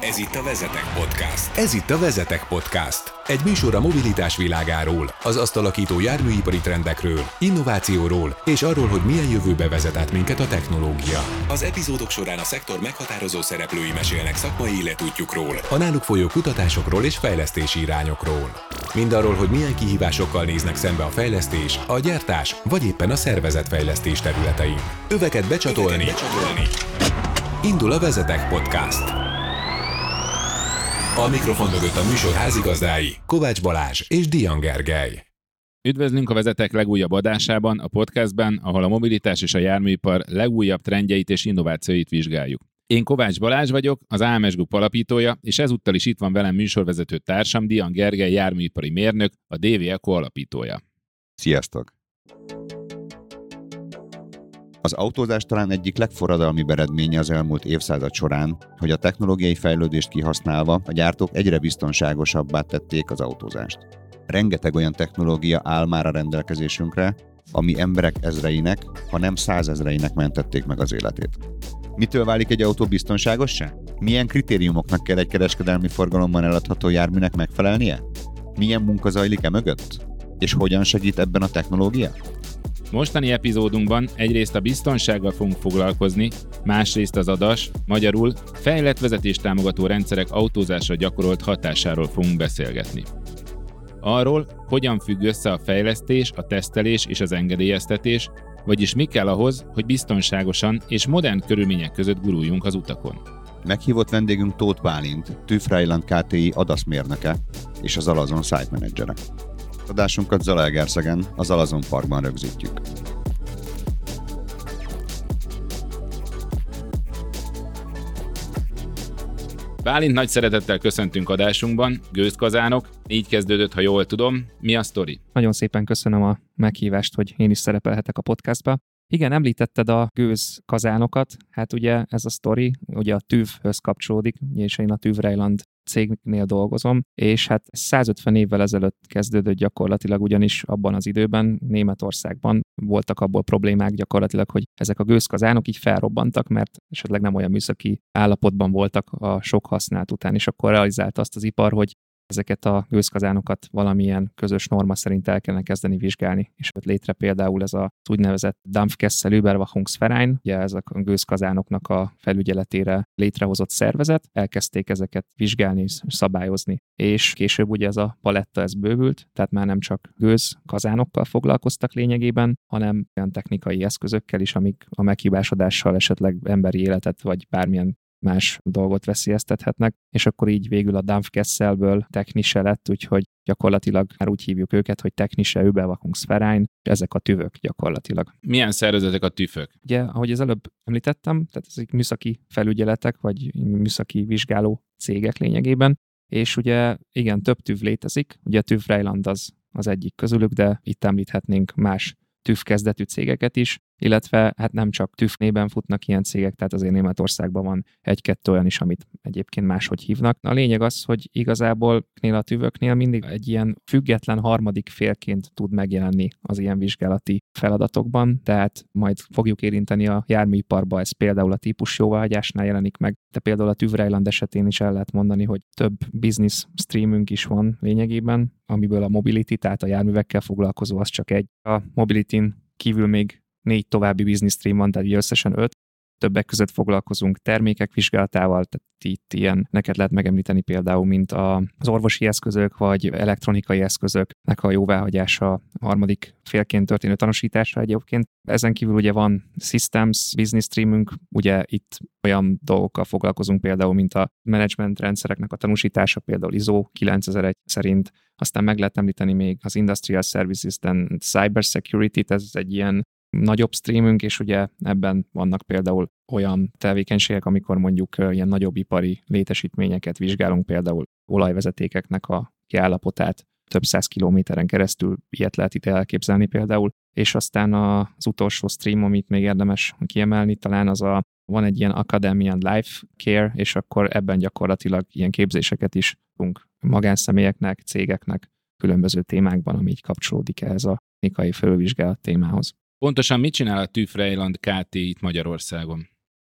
Ez itt a Vezetek Podcast. Ez itt a Vezetek Podcast. Egy műsor a mobilitás világáról, az azt alakító járműipari trendekről, innovációról és arról, hogy milyen jövőbe vezet át minket a technológia. Az epizódok során a szektor meghatározó szereplői mesélnek szakmai életútjukról, a náluk folyó kutatásokról és fejlesztési irányokról. Mindarról, hogy milyen kihívásokkal néznek szembe a fejlesztés, a gyártás vagy éppen a szervezetfejlesztés területein. Öveket becsatolni. Öveket becsatolni. Indul a Vezetek Podcast. A mikrofon mögött a műsor házigazdái Kovács Balázs és Dian Gergely. Üdvözlünk a Vezetek legújabb adásában, a podcastben, ahol a mobilitás és a járműipar legújabb trendjeit és innovációit vizsgáljuk. Én Kovács Balázs vagyok, az AMS Group alapítója, és ezúttal is itt van velem műsorvezető társam, Dian Gergely járműipari mérnök, a DV Eco alapítója. Sziasztok! Az autózás talán egyik legforradalmi eredménye az elmúlt évszázad során, hogy a technológiai fejlődést kihasználva a gyártók egyre biztonságosabbá tették az autózást. Rengeteg olyan technológia áll már a rendelkezésünkre, ami emberek ezreinek, ha nem százezreinek mentették meg az életét. Mitől válik egy autó biztonságossá? Milyen kritériumoknak kell egy kereskedelmi forgalomban eladható járműnek megfelelnie? Milyen munka zajlik e mögött? És hogyan segít ebben a technológia? Mostani epizódunkban egyrészt a biztonsággal fogunk foglalkozni, másrészt az adas, magyarul fejlett vezetéstámogató rendszerek autózásra gyakorolt hatásáról fogunk beszélgetni. Arról, hogyan függ össze a fejlesztés, a tesztelés és az engedélyeztetés, vagyis mi kell ahhoz, hogy biztonságosan és modern körülmények között guruljunk az utakon. Meghívott vendégünk Tóth Bálint, TÜV Rheinland KTI adaszmérnöke és az Alazon site menedzsere. Adásunkat Zalaegerszegen, az Alazon Parkban rögzítjük. Bálint nagy szeretettel köszöntünk adásunkban, gőzkazánok, így kezdődött, ha jól tudom. Mi a sztori? Nagyon szépen köszönöm a meghívást, hogy én is szerepelhetek a podcastba. Igen, említetted a gőzkazánokat, hát ugye ez a sztori, ugye a tűvhöz kapcsolódik, és én a Tűvrejland cégnél dolgozom, és hát 150 évvel ezelőtt kezdődött gyakorlatilag, ugyanis abban az időben Németországban voltak abból problémák gyakorlatilag, hogy ezek a gőzkazánok így felrobbantak, mert esetleg nem olyan műszaki állapotban voltak a sok használt után, és akkor realizálta azt az ipar, hogy ezeket a gőzkazánokat valamilyen közös norma szerint el kellene kezdeni vizsgálni. És ott létre például ez a úgynevezett Dampfkessel Überwachungsverein, ugye ez a gőzkazánoknak a felügyeletére létrehozott szervezet, elkezdték ezeket vizsgálni és szabályozni. És később ugye ez a paletta ez bővült, tehát már nem csak gőzkazánokkal foglalkoztak lényegében, hanem olyan technikai eszközökkel is, amik a meghibásodással esetleg emberi életet vagy bármilyen más dolgot veszélyeztethetnek, és akkor így végül a Dampfkesselből technise lett, úgyhogy gyakorlatilag már úgy hívjuk őket, hogy technise Überwachungsverein, ezek a tüvök gyakorlatilag. Milyen szervezetek a tüvök? Ugye, ahogy az előbb említettem, tehát ezek műszaki felügyeletek, vagy műszaki vizsgáló cégek lényegében, és ugye igen, több tüv létezik, ugye a TÜV Rheinland az, az egyik közülük, de itt említhetnénk más TÜV kezdetű cégeket is, illetve hát nem csak tüfnében futnak ilyen cégek, tehát azért Németországban van egy-kettő olyan is, amit egyébként máshogy hívnak. A lényeg az, hogy igazából a tüvöknél mindig egy ilyen független harmadik félként tud megjelenni az ilyen vizsgálati feladatokban, tehát majd fogjuk érinteni a járműiparba, ez például a típus jóváhagyásnál jelenik meg, de például a Tüvrejland esetén is el lehet mondani, hogy több business streamünk is van lényegében, amiből a mobility, tehát a járművekkel foglalkozó az csak egy. A mobility kívül még négy további business stream van, tehát összesen öt. Többek között foglalkozunk termékek vizsgálatával, tehát itt ilyen neked lehet megemlíteni például, mint az orvosi eszközök, vagy elektronikai eszközöknek a jóváhagyása, a harmadik félként történő tanúsítása egyébként. Ezen kívül ugye van Systems, Business Streamünk, ugye itt olyan dolgokkal foglalkozunk például, mint a management rendszereknek a tanúsítása, például ISO 9001 szerint, aztán meg lehet említeni még az Industrial Services, and Cyber Security, ez egy ilyen nagyobb streamünk, és ugye ebben vannak például olyan tevékenységek, amikor mondjuk ilyen nagyobb ipari létesítményeket vizsgálunk, például olajvezetékeknek a kiállapotát több száz kilométeren keresztül, ilyet lehet itt elképzelni például, és aztán az utolsó stream, amit még érdemes kiemelni, talán az a van egy ilyen Academy and Life Care, és akkor ebben gyakorlatilag ilyen képzéseket is tudunk magánszemélyeknek, cégeknek különböző témákban, ami így kapcsolódik ehhez a technikai fölvizsgálat témához. Pontosan mit csinál a Tüfrejland KT itt Magyarországon?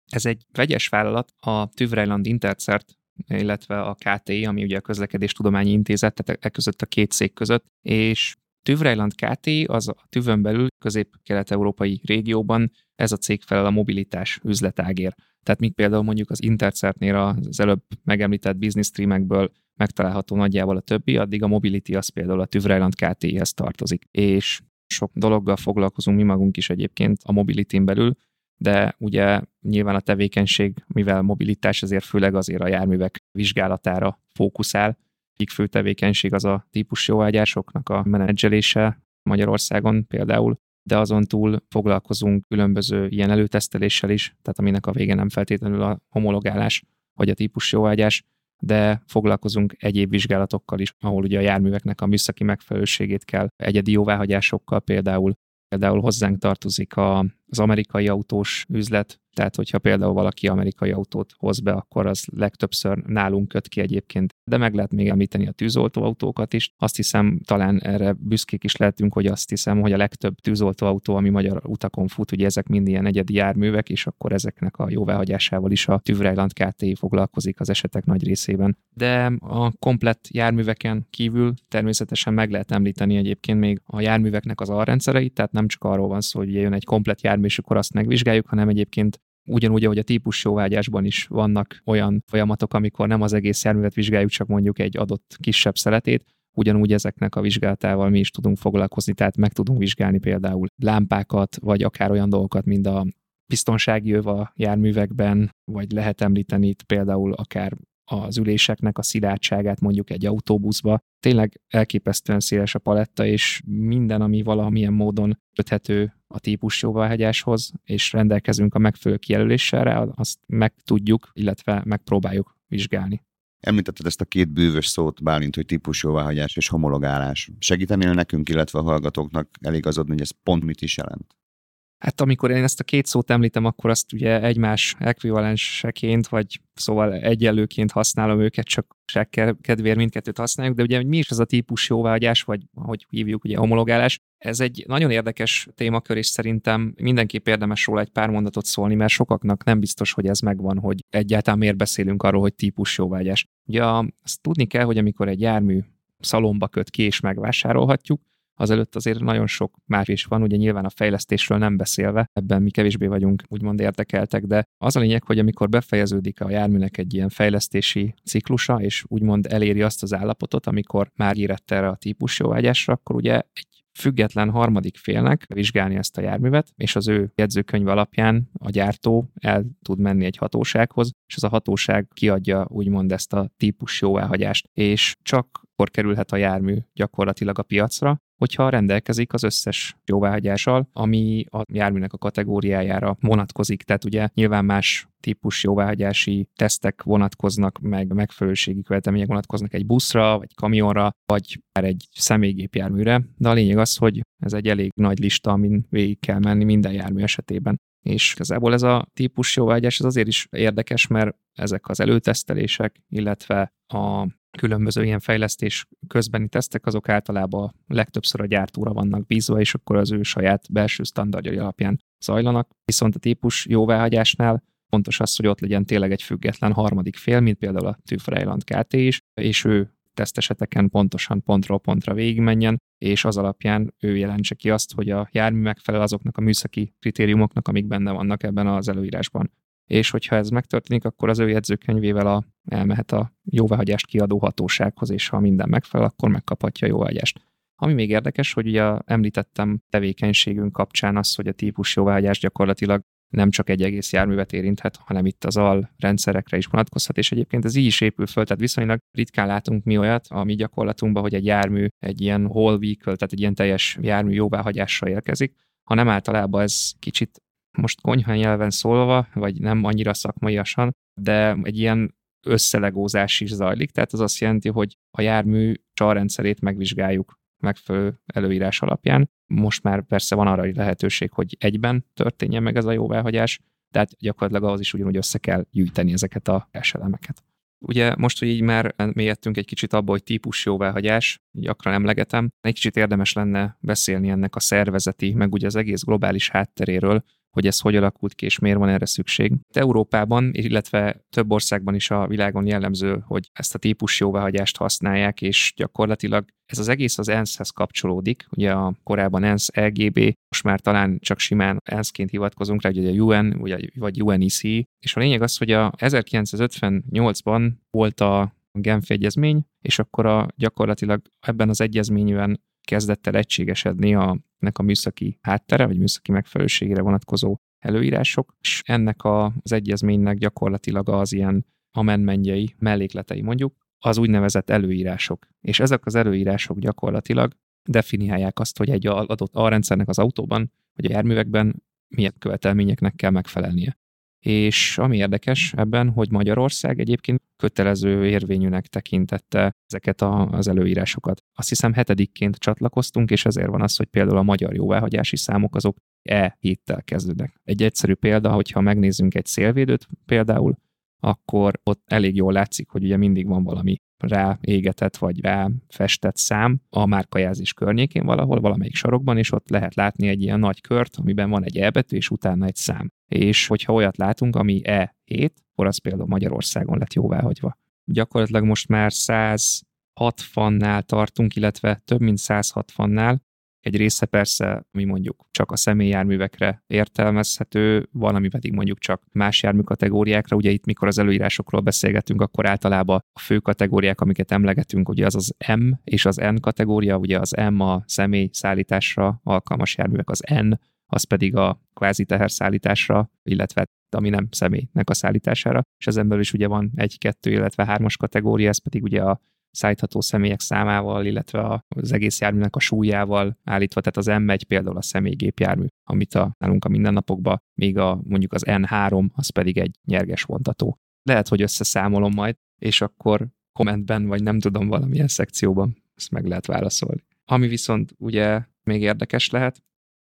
Ez egy vegyes vállalat, a Tüvrejland Intercert illetve a KTI, ami ugye a Közlekedéstudományi Intézet, tehát e között a két cég között, és Tüvrejland KTI az a tüvön belül közép-kelet-európai régióban ez a cég felel a mobilitás üzletágér. Tehát míg például mondjuk az Intercertnél az előbb megemlített business streamekből megtalálható nagyjából a többi, addig a Mobility az például a Tüvrejland KTI-hez tartozik. És sok dologgal foglalkozunk mi magunk is egyébként a mobility belül, de ugye nyilván a tevékenység, mivel mobilitás, ezért főleg azért a járművek vizsgálatára fókuszál. Egyik fő tevékenység az a típus jóágyásoknak a menedzselése Magyarországon például, de azon túl foglalkozunk különböző ilyen előteszteléssel is, tehát aminek a vége nem feltétlenül a homologálás vagy a típus jóágyás, de foglalkozunk egyéb vizsgálatokkal is, ahol ugye a járműveknek a műszaki megfelelőségét kell egyedi jóváhagyásokkal például. Például hozzánk tartozik a, az amerikai autós üzlet, tehát, hogyha például valaki amerikai autót hoz be, akkor az legtöbbször nálunk köt ki egyébként. De meg lehet még említeni a tűzoltóautókat is. Azt hiszem, talán erre büszkék is lehetünk, hogy azt hiszem, hogy a legtöbb tűzoltóautó, ami magyar utakon fut, ugye ezek mind ilyen egyedi járművek, és akkor ezeknek a jóváhagyásával is a Tüvrejland KT foglalkozik az esetek nagy részében. De a komplett járműveken kívül természetesen meg lehet említeni egyébként még a járműveknek az alrendszereit, tehát nem csak arról van szó, hogy jön egy komplet jármű, és akkor azt megvizsgáljuk, hanem egyébként Ugyanúgy, ahogy a típus jóvágyásban is vannak olyan folyamatok, amikor nem az egész járművet vizsgáljuk, csak mondjuk egy adott kisebb szeletét, ugyanúgy ezeknek a vizsgálatával mi is tudunk foglalkozni, tehát meg tudunk vizsgálni például lámpákat, vagy akár olyan dolgokat, mint a biztonsági öv a járművekben, vagy lehet említeni itt például akár az üléseknek a szilárdságát mondjuk egy autóbuszba. Tényleg elképesztően széles a paletta, és minden, ami valamilyen módon köthető a típus jóváhagyáshoz, és rendelkezünk a megfelelő kijelöléssel, azt meg tudjuk, illetve megpróbáljuk vizsgálni. Említetted ezt a két bűvös szót, Bálint, hogy típus jóváhagyás és homologálás. Segítenél nekünk, illetve a hallgatóknak eligazodni, hogy ez pont mit is jelent? Hát amikor én ezt a két szót említem, akkor azt ugye egymás ekvivalenseként, vagy szóval egyenlőként használom őket, csak kedvéért mindkettőt használjuk, de ugye mi is ez a típus jóvágyás, vagy hogy hívjuk, ugye homologálás, ez egy nagyon érdekes témakör, és szerintem mindenképp érdemes róla egy pár mondatot szólni, mert sokaknak nem biztos, hogy ez megvan, hogy egyáltalán miért beszélünk arról, hogy típus jóvágyás. Ugye azt tudni kell, hogy amikor egy jármű szalomba köt ki és megvásárolhatjuk, azelőtt azért nagyon sok más is van, ugye nyilván a fejlesztésről nem beszélve, ebben mi kevésbé vagyunk úgymond érdekeltek, de az a lényeg, hogy amikor befejeződik a járműnek egy ilyen fejlesztési ciklusa, és úgymond eléri azt az állapotot, amikor már érett erre a típus jóvágyásra, akkor ugye egy független harmadik félnek vizsgálni ezt a járművet, és az ő jegyzőkönyv alapján a gyártó el tud menni egy hatósághoz, és az a hatóság kiadja úgymond ezt a típus jóváhagyást, és csak akkor kerülhet a jármű gyakorlatilag a piacra, hogyha rendelkezik az összes jóváhagyással, ami a járműnek a kategóriájára vonatkozik. Tehát ugye nyilván más típus jóváhagyási tesztek vonatkoznak, meg megfelelőségi követelmények vonatkoznak egy buszra, vagy kamionra, vagy már egy személygépjárműre, de a lényeg az, hogy ez egy elég nagy lista, amin végig kell menni minden jármű esetében. És igazából ez a típus jóvágyás ez azért is érdekes, mert ezek az előtesztelések, illetve a különböző ilyen fejlesztés közbeni tesztek, azok általában legtöbbször a gyártóra vannak bízva, és akkor az ő saját belső standardjai alapján zajlanak. Viszont a típus jóváhagyásnál fontos az, hogy ott legyen tényleg egy független harmadik fél, mint például a Tüfrejland KT is, és ő teszteseteken pontosan pontról pontra végigmenjen, és az alapján ő jelentse ki azt, hogy a jármű megfelel azoknak a műszaki kritériumoknak, amik benne vannak ebben az előírásban és hogyha ez megtörténik, akkor az ő jegyzőkönyvével a, elmehet a jóváhagyást kiadó hatósághoz, és ha minden megfelel, akkor megkaphatja a jóváhagyást. Ami még érdekes, hogy ugye említettem tevékenységünk kapcsán az, hogy a típus jóváhagyás gyakorlatilag nem csak egy egész járművet érinthet, hanem itt az al rendszerekre is vonatkozhat, és egyébként ez így is épül föl, tehát viszonylag ritkán látunk mi olyat a mi gyakorlatunkban, hogy egy jármű egy ilyen whole vehicle, tehát egy ilyen teljes jármű jóváhagyásra érkezik, hanem általában ez kicsit most konyha nyelven szólva, vagy nem annyira szakmaiasan, de egy ilyen összelegózás is zajlik, tehát az azt jelenti, hogy a jármű csarrendszerét megvizsgáljuk megfelelő előírás alapján. Most már persze van arra lehetőség, hogy egyben történjen meg ez a jóváhagyás, tehát gyakorlatilag ahhoz is ugyanúgy össze kell gyűjteni ezeket a elemeket. Ugye most, hogy így már mélyedtünk egy kicsit abba, hogy típus jóváhagyás, gyakran emlegetem, egy kicsit érdemes lenne beszélni ennek a szervezeti, meg ugye az egész globális hátteréről, hogy ez hogy alakult ki, és miért van erre szükség. Európában, illetve több országban is a világon jellemző, hogy ezt a típus jóváhagyást használják, és gyakorlatilag ez az egész az ENSZ-hez kapcsolódik. Ugye a korábban ENSZ, LGB, most már talán csak simán ENSZ-ként hivatkozunk rá, ugye a UN, vagy UNEC, és a lényeg az, hogy a 1958-ban volt a Genfi egyezmény, és akkor a, gyakorlatilag ebben az egyezményben kezdett el egységesedni a, ennek a műszaki háttere, vagy műszaki megfelelőségére vonatkozó előírások, és ennek a, az egyezménynek gyakorlatilag az ilyen amenmenjei, mellékletei mondjuk, az úgynevezett előírások. És ezek az előírások gyakorlatilag definiálják azt, hogy egy adott a rendszernek az autóban, vagy a járművekben milyen követelményeknek kell megfelelnie. És ami érdekes ebben, hogy Magyarország egyébként kötelező érvényűnek tekintette ezeket a, az előírásokat. Azt hiszem hetedikként csatlakoztunk, és ezért van az, hogy például a magyar jóváhagyási számok azok E héttel kezdődnek. Egy egyszerű példa, hogyha megnézzünk egy szélvédőt például, akkor ott elég jól látszik, hogy ugye mindig van valami rá égetett vagy rá festett szám a márkajelzés környékén valahol, valamelyik sarokban, és ott lehet látni egy ilyen nagy kört, amiben van egy E betű, és utána egy szám. És hogyha olyat látunk, ami E7, akkor az például Magyarországon lett jóváhagyva. Gyakorlatilag most már 160-nál tartunk, illetve több mint 160-nál, egy része persze, ami mondjuk csak a személyjárművekre értelmezhető, van, ami pedig mondjuk csak más járműkategóriákra. Ugye itt, mikor az előírásokról beszélgetünk, akkor általában a fő kategóriák, amiket emlegetünk, ugye az az M és az N kategória, ugye az M a személy szállításra alkalmas járművek, az N az pedig a kvázi teherszállításra, illetve ami nem személynek a szállítására, és ezen belül is ugye van egy, kettő, illetve hármas kategória, ez pedig ugye a szállítható személyek számával, illetve az egész járműnek a súlyával állítva, tehát az M1 például a személygépjármű, amit a, nálunk a mindennapokban, még a, mondjuk az N3, az pedig egy nyerges vontató. Lehet, hogy összeszámolom majd, és akkor kommentben, vagy nem tudom, valamilyen szekcióban ezt meg lehet válaszolni. Ami viszont ugye még érdekes lehet,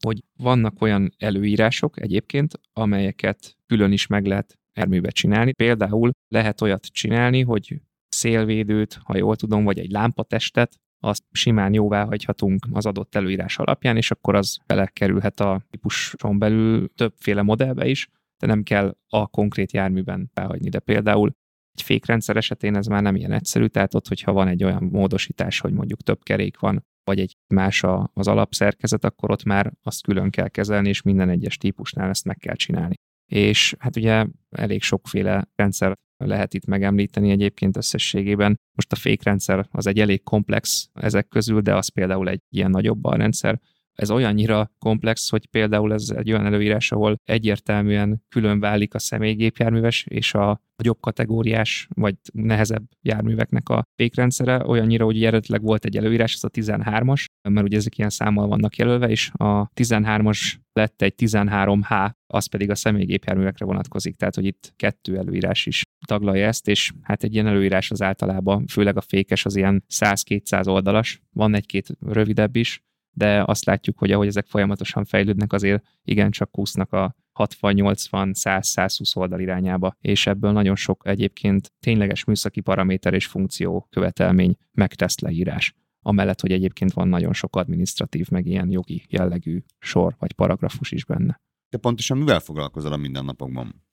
hogy vannak olyan előírások egyébként, amelyeket külön is meg lehet erműbe csinálni. Például lehet olyat csinálni, hogy szélvédőt, ha jól tudom, vagy egy lámpatestet, azt simán jóvá hagyhatunk az adott előírás alapján, és akkor az belekerülhet a típuson belül többféle modellbe is, de nem kell a konkrét járműben behagyni. De például egy fékrendszer esetén ez már nem ilyen egyszerű, tehát ott, hogyha van egy olyan módosítás, hogy mondjuk több kerék van, vagy egy más a, az alapszerkezet, akkor ott már azt külön kell kezelni, és minden egyes típusnál ezt meg kell csinálni. És hát ugye elég sokféle rendszer lehet itt megemlíteni egyébként összességében. Most a fékrendszer az egy elég komplex ezek közül, de az például egy ilyen nagyobb rendszer, ez olyannyira komplex, hogy például ez egy olyan előírás, ahol egyértelműen külön válik a személygépjárműves és a nagyobb kategóriás vagy nehezebb járműveknek a fékrendszere, olyannyira, hogy eredetileg volt egy előírás, ez a 13-as, mert ugye ezek ilyen számmal vannak jelölve, és a 13-as lett egy 13H, az pedig a személygépjárművekre vonatkozik, tehát hogy itt kettő előírás is taglalja ezt, és hát egy ilyen előírás az általában, főleg a fékes az ilyen 100-200 oldalas, van egy-két rövidebb is, de azt látjuk, hogy ahogy ezek folyamatosan fejlődnek, azért igencsak kúsznak a 60-80-100-120 oldal irányába, és ebből nagyon sok egyébként tényleges műszaki paraméter és funkció követelmény megtesz leírás. Amellett, hogy egyébként van nagyon sok administratív, meg ilyen jogi jellegű sor vagy paragrafus is benne. De pontosan mivel foglalkozol a mindennapokban?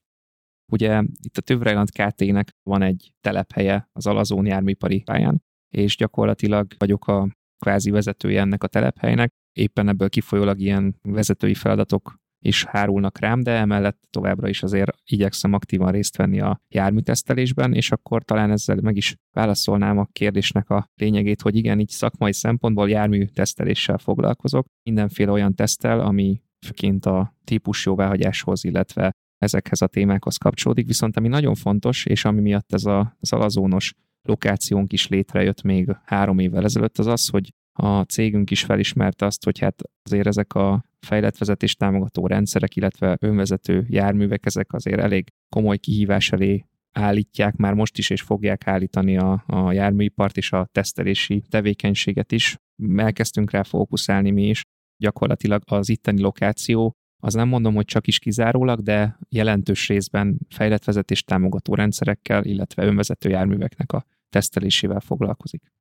Ugye itt a Tövreiland KT-nek van egy telephelye az Alazón járműipari pályán, és gyakorlatilag vagyok a kvázi vezetője ennek a telephelynek. Éppen ebből kifolyólag ilyen vezetői feladatok is hárulnak rám, de emellett továbbra is azért igyekszem aktívan részt venni a járműtesztelésben, és akkor talán ezzel meg is válaszolnám a kérdésnek a lényegét, hogy igen, így szakmai szempontból járműteszteléssel foglalkozok. Mindenféle olyan tesztel, ami főként a típus jóváhagyáshoz, illetve ezekhez a témákhoz kapcsolódik, viszont ami nagyon fontos, és ami miatt ez a, az alazónos lokációnk is létrejött még három évvel ezelőtt, az az, hogy a cégünk is felismerte azt, hogy hát azért ezek a fejlett vezetés támogató rendszerek, illetve önvezető járművek, ezek azért elég komoly kihívás elé állítják már most is, és fogják állítani a, a járműipart és a tesztelési tevékenységet is. Elkezdtünk rá fókuszálni mi is. Gyakorlatilag az itteni lokáció az nem mondom, hogy csak is kizárólag, de jelentős részben fejlett vezetés támogató rendszerekkel, illetve önvezető járműveknek a tesztelésével foglalkozik.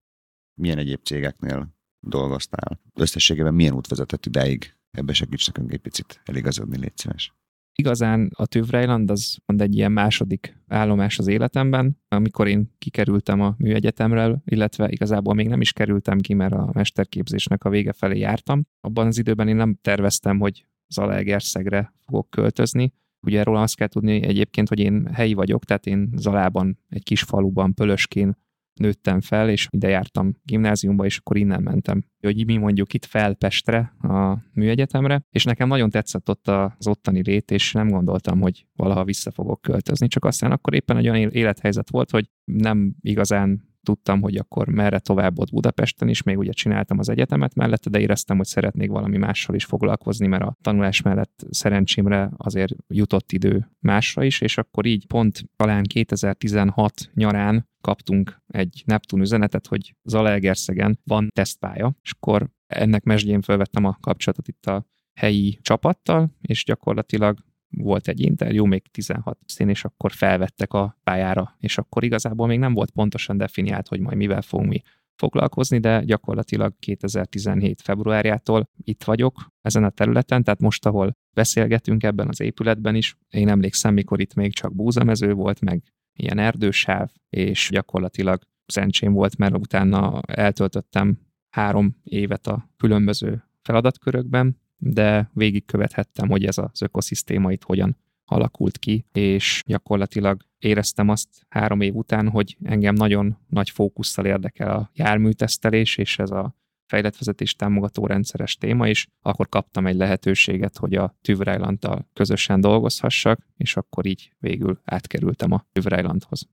Milyen egyéb cégeknél dolgoztál? Összességében milyen út vezetett ideig? Ebbe segíts nekünk egy picit eligazodni, légy szíves. Igazán a Tüvrejland az mond egy ilyen második állomás az életemben, amikor én kikerültem a műegyetemről, illetve igazából még nem is kerültem ki, mert a mesterképzésnek a vége felé jártam. Abban az időben én nem terveztem, hogy Zalaegerszegre fogok költözni. Ugye erről azt kell tudni egyébként, hogy én helyi vagyok, tehát én Zalában, egy kis faluban, Pölöskén nőttem fel, és ide jártam gimnáziumba, és akkor innen mentem, hogy mi mondjuk itt fel Pestre, a műegyetemre, és nekem nagyon tetszett ott az ottani lét, és nem gondoltam, hogy valaha vissza fogok költözni, csak aztán akkor éppen egy olyan élethelyzet volt, hogy nem igazán tudtam, hogy akkor merre tovább ott Budapesten is, még ugye csináltam az egyetemet mellette, de éreztem, hogy szeretnék valami mással is foglalkozni, mert a tanulás mellett szerencsémre azért jutott idő másra is, és akkor így pont talán 2016 nyarán kaptunk egy Neptun üzenetet, hogy Zalaegerszegen van tesztpálya, és akkor ennek mesdjén felvettem a kapcsolatot itt a helyi csapattal, és gyakorlatilag volt egy interjú, még 16 szín, és akkor felvettek a pályára, és akkor igazából még nem volt pontosan definiált, hogy majd mivel fogunk mi foglalkozni, de gyakorlatilag 2017 februárjától itt vagyok ezen a területen, tehát most, ahol beszélgetünk ebben az épületben is, én emlékszem, mikor itt még csak búzamező volt, meg ilyen erdősáv, és gyakorlatilag szerencsém volt, mert utána eltöltöttem három évet a különböző feladatkörökben, de végigkövethettem, hogy ez az ökoszisztéma itt hogyan alakult ki, és gyakorlatilag éreztem azt három év után, hogy engem nagyon nagy fókusszal érdekel a járműtesztelés, és ez a fejletvezetés támogató rendszeres téma, és akkor kaptam egy lehetőséget, hogy a Tüvrejlandtal közösen dolgozhassak, és akkor így végül átkerültem a Tüvrejlandhoz.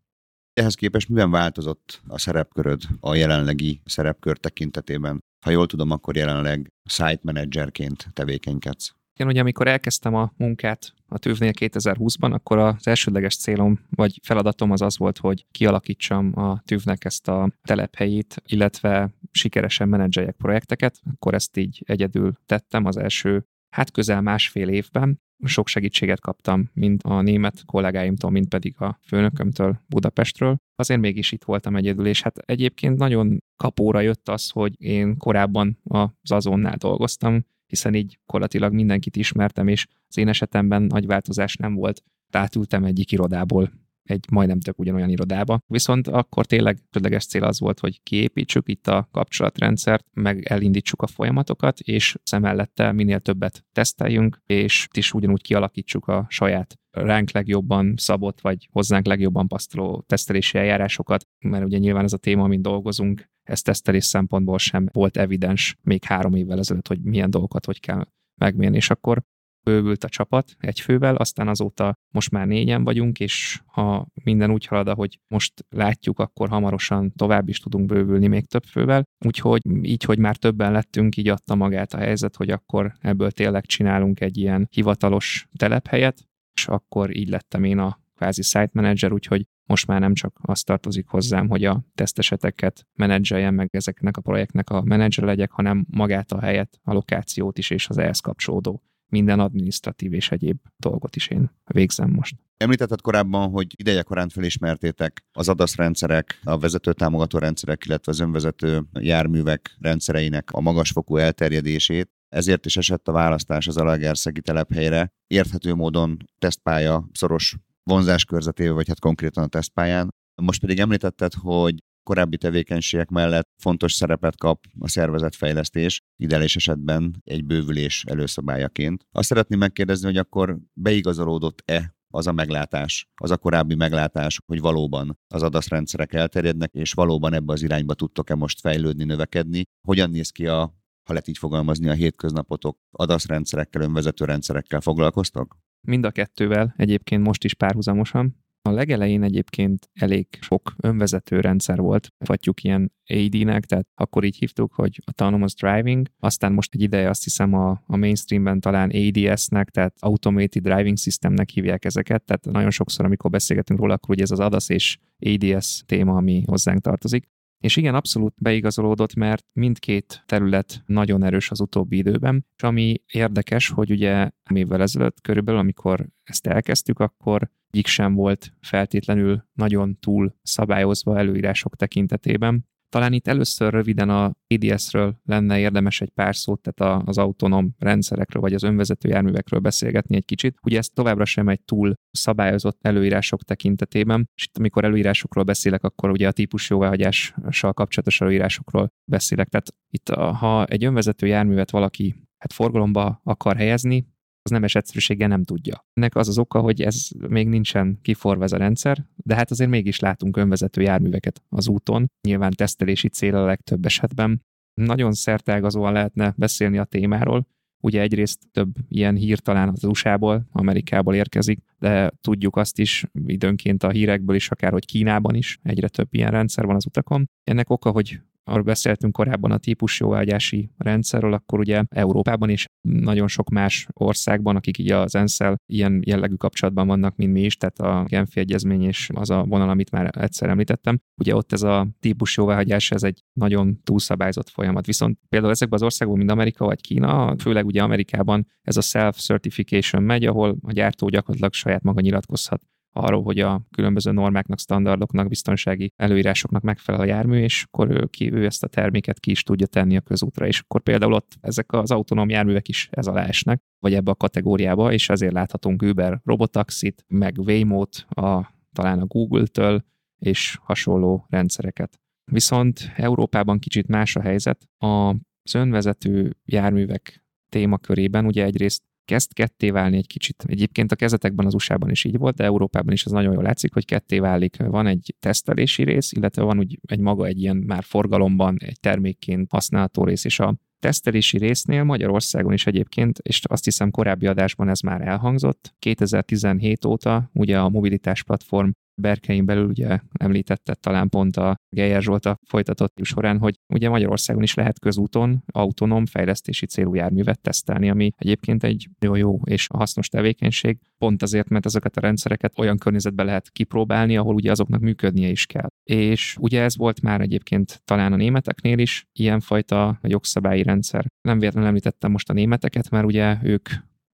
Ehhez képest miben változott a szerepköröd a jelenlegi szerepkör tekintetében? Ha jól tudom, akkor jelenleg site managerként tevékenykedsz. Igen, ugye amikor elkezdtem a munkát a tűvnél 2020-ban, akkor az elsődleges célom vagy feladatom az az volt, hogy kialakítsam a tűvnek ezt a telephelyét, illetve sikeresen menedzseljek projekteket. Akkor ezt így egyedül tettem az első, hát közel másfél évben. Sok segítséget kaptam, mind a német kollégáimtól, mind pedig a főnökömtől Budapestről. Azért mégis itt voltam egyedül, és hát egyébként nagyon kapóra jött az, hogy én korábban az azonnál dolgoztam, hiszen így korlatilag mindenkit ismertem, és az én esetemben nagy változás nem volt. Átültem egyik irodából egy majdnem tök ugyanolyan irodába. Viszont akkor tényleg tödleges cél az volt, hogy kiépítsük itt a kapcsolatrendszert, meg elindítsuk a folyamatokat, és szemellette minél többet teszteljünk, és is ugyanúgy kialakítsuk a saját ránk legjobban szabott, vagy hozzánk legjobban pasztoló tesztelési eljárásokat, mert ugye nyilván ez a téma, amin dolgozunk, ez tesztelés szempontból sem volt evidens még három évvel ezelőtt, hogy milyen dolgokat hogy kell megmérni, és akkor bővült a csapat egy fővel, aztán azóta most már négyen vagyunk, és ha minden úgy halad, ahogy most látjuk, akkor hamarosan tovább is tudunk bővülni még több fővel. Úgyhogy így, hogy már többen lettünk, így adta magát a helyzet, hogy akkor ebből tényleg csinálunk egy ilyen hivatalos telephelyet, és akkor így lettem én a kvázi site manager, úgyhogy most már nem csak azt tartozik hozzám, hogy a teszteseteket menedzseljem meg ezeknek a projektnek a menedzser legyek, hanem magát a helyet, a lokációt is és az ehhez kapcsolódó minden administratív és egyéb dolgot is én végzem most. Említetted korábban, hogy ideje korán felismertétek az adaszrendszerek, a vezető támogató rendszerek, illetve az önvezető járművek rendszereinek a magasfokú elterjedését, ezért is esett a választás az Alagerszegi telephelyre. Érthető módon tesztpálya szoros vonzás körzetével, vagy hát konkrétan a tesztpályán. Most pedig említetted, hogy korábbi tevékenységek mellett fontos szerepet kap a szervezetfejlesztés, ideális esetben egy bővülés előszabályaként. Azt szeretném megkérdezni, hogy akkor beigazolódott-e az a meglátás, az a korábbi meglátás, hogy valóban az adaszrendszerek elterjednek, és valóban ebbe az irányba tudtok-e most fejlődni, növekedni. Hogyan néz ki a, ha lehet így fogalmazni, a hétköznapotok adaszrendszerekkel, önvezető rendszerekkel foglalkoztok? Mind a kettővel egyébként most is párhuzamosan. A legelején egyébként elég sok önvezető rendszer volt, vagyjuk ilyen AD-nek, tehát akkor így hívtuk, hogy Autonomous Driving, aztán most egy ideje azt hiszem a, a mainstreamben talán ADS-nek, tehát Automated Driving Systemnek hívják ezeket, tehát nagyon sokszor, amikor beszélgetünk róla, akkor ugye ez az ADAS és ADS téma, ami hozzánk tartozik. És igen, abszolút beigazolódott, mert mindkét terület nagyon erős az utóbbi időben, és ami érdekes, hogy ugye évvel ezelőtt körülbelül, amikor ezt elkezdtük, akkor egyik sem volt feltétlenül nagyon túl szabályozva előírások tekintetében. Talán itt először röviden a EDS-ről lenne érdemes egy pár szót, tehát az autonóm rendszerekről vagy az önvezető járművekről beszélgetni egy kicsit. Ugye ez továbbra sem egy túl szabályozott előírások tekintetében, és itt amikor előírásokról beszélek, akkor ugye a típus jóváhagyással kapcsolatos előírásokról beszélek. Tehát itt ha egy önvezető járművet valaki hát forgalomba akar helyezni, az nemes egyszerűséggel nem tudja. Ennek az az oka, hogy ez még nincsen kiforva ez a rendszer, de hát azért mégis látunk önvezető járműveket az úton, nyilván tesztelési cél a legtöbb esetben. Nagyon szertágazóan lehetne beszélni a témáról, Ugye egyrészt több ilyen hír talán az USA-ból, Amerikából érkezik, de tudjuk azt is időnként a hírekből is, akár hogy Kínában is egyre több ilyen rendszer van az utakon. Ennek oka, hogy arról beszéltünk korábban a típus jóvágyási rendszerről, akkor ugye Európában és nagyon sok más országban, akik így az ensz ilyen jellegű kapcsolatban vannak, mint mi is, tehát a Genfi Egyezmény és az a vonal, amit már egyszer említettem, ugye ott ez a típus jóváhagyás, ez egy nagyon túlszabályzott folyamat. Viszont például ezekben az országokban, mint Amerika vagy Kína, főleg ugye Amerikában ez a self-certification megy, ahol a gyártó gyakorlatilag saját maga nyilatkozhat arról, hogy a különböző normáknak, standardoknak, biztonsági előírásoknak megfelel a jármű, és akkor ő, ki, ő ezt a terméket ki is tudja tenni a közútra, és akkor például ott ezek az autonóm járművek is ez alá esnek, vagy ebbe a kategóriába, és ezért láthatunk Uber robotaxit, meg Waymo-t, a, talán a Google-től, és hasonló rendszereket. Viszont Európában kicsit más a helyzet. Az önvezető járművek témakörében ugye egyrészt kezd ketté válni egy kicsit. Egyébként a kezetekben az USA-ban is így volt, de Európában is az nagyon jól látszik, hogy ketté válik. Van egy tesztelési rész, illetve van úgy egy maga egy ilyen már forgalomban egy termékként használható rész, és a tesztelési résznél Magyarországon is egyébként, és azt hiszem korábbi adásban ez már elhangzott, 2017 óta ugye a mobilitás platform berkein belül ugye említette talán pont a Geyer Zsolta folytatott során, hogy ugye Magyarországon is lehet közúton autonóm fejlesztési célú járművet tesztelni, ami egyébként egy jó jó és hasznos tevékenység, pont azért, mert ezeket a rendszereket olyan környezetben lehet kipróbálni, ahol ugye azoknak működnie is kell. És ugye ez volt már egyébként talán a németeknél is ilyenfajta jogszabályi rendszer. Nem véletlenül említettem most a németeket, mert ugye ők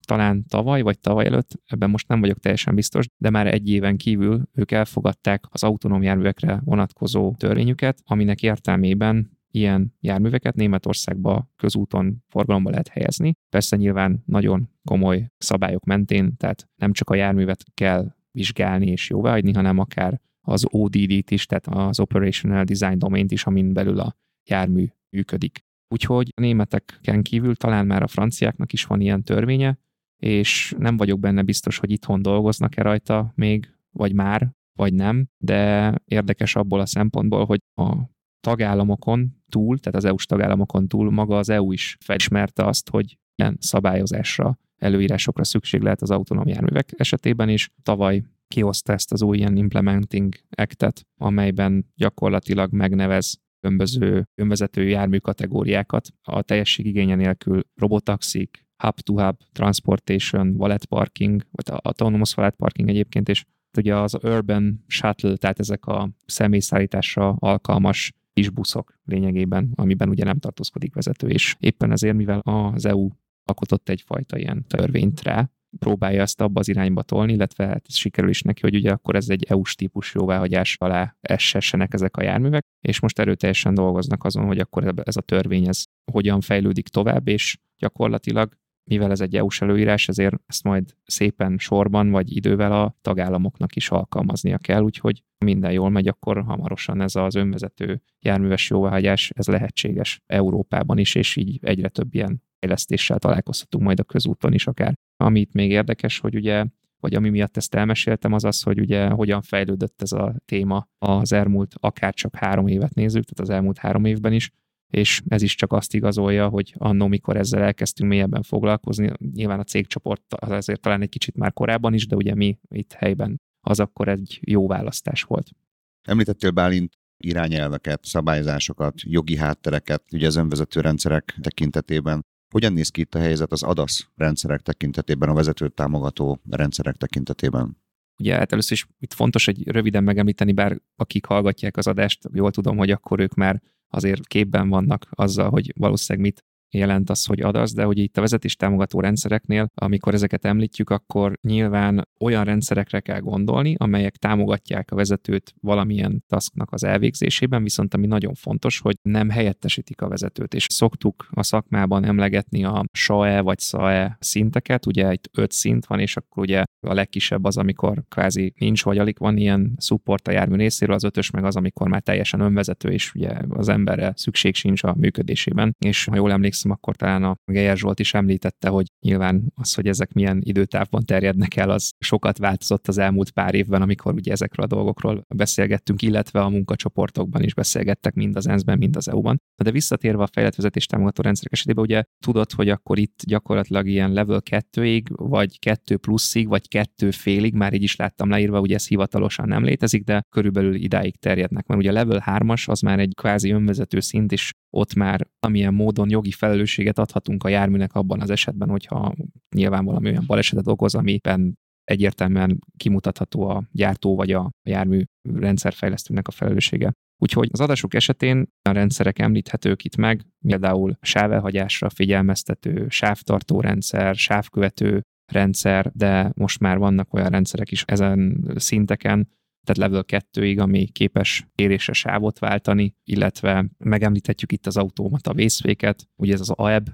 talán tavaly vagy tavaly előtt, ebben most nem vagyok teljesen biztos, de már egy éven kívül ők elfogadták az autonóm járművekre vonatkozó törvényüket, aminek értelmében ilyen járműveket Németországba közúton forgalomba lehet helyezni. Persze nyilván nagyon komoly szabályok mentén, tehát nem csak a járművet kell vizsgálni és jóváhagyni, hanem akár az ODD-t is, tehát az Operational Design Domain-t is, amin belül a jármű működik. Úgyhogy a németeken kívül talán már a franciáknak is van ilyen törvénye, és nem vagyok benne biztos, hogy itthon dolgoznak-e rajta még, vagy már, vagy nem, de érdekes abból a szempontból, hogy a tagállamokon túl, tehát az EU-s tagállamokon túl maga az EU is felismerte azt, hogy ilyen szabályozásra, előírásokra szükség lehet az autonóm járművek esetében is. Tavaly kihozta ezt az új ilyen Implementing Act-et, amelyben gyakorlatilag megnevez különböző önvezető jármű kategóriákat a teljesség igénye nélkül robotaxik, hub-to-hub transportation, wallet parking, vagy autonomous wallet parking egyébként, és ugye az urban shuttle, tehát ezek a személyszállításra alkalmas kis buszok lényegében, amiben ugye nem tartózkodik vezető, és éppen ezért, mivel az EU alkotott egyfajta ilyen törvényt rá, próbálja ezt abba az irányba tolni, illetve hát ez sikerül is neki, hogy ugye akkor ez egy EU-s típus jóváhagyás alá essessenek ezek a járművek, és most erőteljesen dolgoznak azon, hogy akkor ez a törvény ez hogyan fejlődik tovább, és gyakorlatilag mivel ez egy EU-s előírás, ezért ezt majd szépen sorban vagy idővel a tagállamoknak is alkalmaznia kell, úgyhogy minden jól megy, akkor hamarosan ez az önvezető járműves jóváhagyás, ez lehetséges Európában is, és így egyre több ilyen fejlesztéssel találkozhatunk majd a közúton is akár. Amit még érdekes, hogy ugye vagy ami miatt ezt elmeséltem, az az, hogy ugye hogyan fejlődött ez a téma az elmúlt akár csak három évet nézzük, tehát az elmúlt három évben is, és ez is csak azt igazolja, hogy annó, mikor ezzel elkezdtünk mélyebben foglalkozni, nyilván a cégcsoport az azért talán egy kicsit már korábban is, de ugye mi itt helyben az akkor egy jó választás volt. Említettél Bálint irányelveket, szabályzásokat, jogi háttereket, ugye az önvezető rendszerek tekintetében. Hogyan néz ki itt a helyzet az ADAS rendszerek tekintetében, a vezetőt támogató rendszerek tekintetében? Ugye hát először is itt fontos, hogy röviden megemlíteni, bár akik hallgatják az adást, jól tudom, hogy akkor ők már azért képben vannak azzal, hogy valószínűleg mit jelent az, hogy adasz, de hogy itt a vezetés támogató rendszereknél, amikor ezeket említjük, akkor nyilván olyan rendszerekre kell gondolni, amelyek támogatják a vezetőt valamilyen tasknak az elvégzésében, viszont ami nagyon fontos, hogy nem helyettesítik a vezetőt. És szoktuk a szakmában emlegetni a SAE vagy SAE szinteket, ugye itt öt szint van, és akkor ugye a legkisebb az, amikor kvázi nincs, vagy alig van ilyen support a jármű részéről, az ötös meg az, amikor már teljesen önvezető, és ugye az emberre szükség sincs a működésében. És ha jól emlékszem, akkor talán a Geyer Zsolt is említette, hogy nyilván az, hogy ezek milyen időtávban terjednek el, az sokat változott az elmúlt pár évben, amikor ugye ezekről a dolgokról beszélgettünk, illetve a munkacsoportokban is beszélgettek, mind az ENSZ-ben, mind az EU-ban. De visszatérve a fejlett vezetés támogató rendszerek esetében, ugye tudod, hogy akkor itt gyakorlatilag ilyen level 2-ig, vagy 2 pluszig, vagy 2 félig, már így is láttam leírva, ugye ez hivatalosan nem létezik, de körülbelül idáig terjednek. Mert ugye level 3-as az már egy kvázi önvezető szint, és ott már amilyen módon jogi felelősséget adhatunk a járműnek abban az esetben, hogyha nyilván valami olyan balesetet okoz, amiben egyértelműen kimutatható a gyártó vagy a jármű rendszerfejlesztőnek a felelőssége. Úgyhogy az adások esetén a rendszerek említhetők itt meg, például sávelhagyásra figyelmeztető, sávtartó rendszer, sávkövető rendszer, de most már vannak olyan rendszerek is ezen szinteken, tehát level 2-ig, ami képes kérésre sávot váltani, illetve megemlíthetjük itt az automata vészféket, ugye ez az AEB,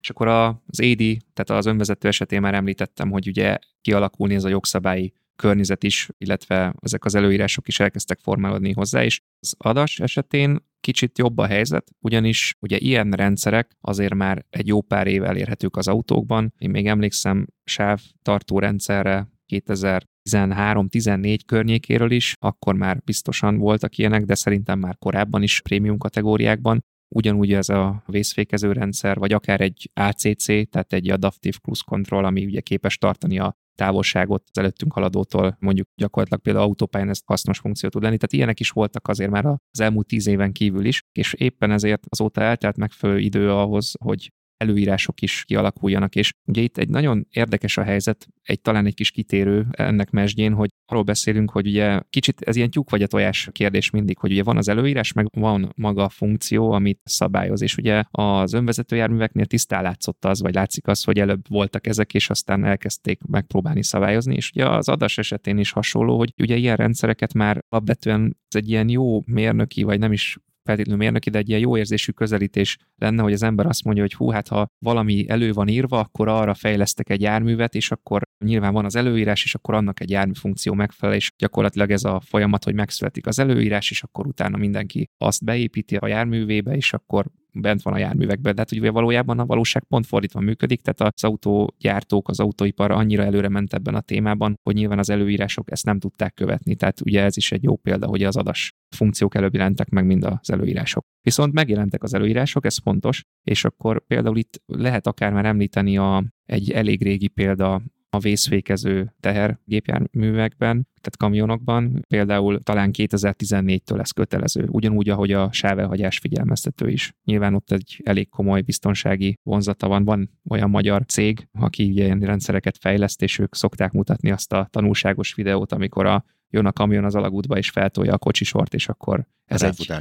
és akkor az AD, tehát az önvezető esetén már említettem, hogy ugye kialakulni ez a jogszabályi környezet is, illetve ezek az előírások is elkezdtek formálódni hozzá, és az adas esetén kicsit jobb a helyzet, ugyanis ugye ilyen rendszerek azért már egy jó pár év elérhetők az autókban. Én még emlékszem sávtartó rendszerre 2013-14 környékéről is, akkor már biztosan voltak ilyenek, de szerintem már korábban is prémium kategóriákban. Ugyanúgy ez a vészfékező rendszer, vagy akár egy ACC, tehát egy Adaptive Cruise Control, ami ugye képes tartani a távolságot az előttünk haladótól, mondjuk gyakorlatilag például autópályán ez hasznos funkció tud lenni. Tehát ilyenek is voltak azért már az elmúlt tíz éven kívül is, és éppen ezért azóta eltelt megfelelő idő ahhoz, hogy előírások is kialakuljanak, és ugye itt egy nagyon érdekes a helyzet, egy talán egy kis kitérő ennek mesdjén, hogy arról beszélünk, hogy ugye kicsit ez ilyen tyúk vagy a tojás kérdés mindig, hogy ugye van az előírás, meg van maga a funkció, amit szabályoz, és ugye az önvezető járműveknél tisztán látszott az, vagy látszik az, hogy előbb voltak ezek, és aztán elkezdték megpróbálni szabályozni, és ugye az adás esetén is hasonló, hogy ugye ilyen rendszereket már alapvetően egy ilyen jó mérnöki, vagy nem is feltétlenül mérnöki, de egy ilyen jó érzésű közelítés lenne, hogy az ember azt mondja, hogy hú, hát ha valami elő van írva, akkor arra fejlesztek egy járművet, és akkor nyilván van az előírás, és akkor annak egy jármű funkció megfelel, és gyakorlatilag ez a folyamat, hogy megszületik az előírás, és akkor utána mindenki azt beépíti a járművébe, és akkor bent van a járművekben, de hát ugye valójában a valóság pont fordítva működik, tehát az autógyártók, az autóipar annyira előre ment ebben a témában, hogy nyilván az előírások ezt nem tudták követni, tehát ugye ez is egy jó példa, hogy az adas funkciók előbb jelentek meg, mind az előírások. Viszont megjelentek az előírások, ez fontos, és akkor például itt lehet akár már említeni a, egy elég régi példa a vészfékező tehergépjárművekben, tehát kamionokban, például talán 2014-től ez kötelező, ugyanúgy, ahogy a sávelhagyás figyelmeztető is. Nyilván ott egy elég komoly biztonsági vonzata van. Van olyan magyar cég, aki ilyen rendszereket fejleszt, és ők szokták mutatni azt a tanulságos videót, amikor a jön a kamion az alagútba, és feltolja a kocsisort, és akkor ez egy,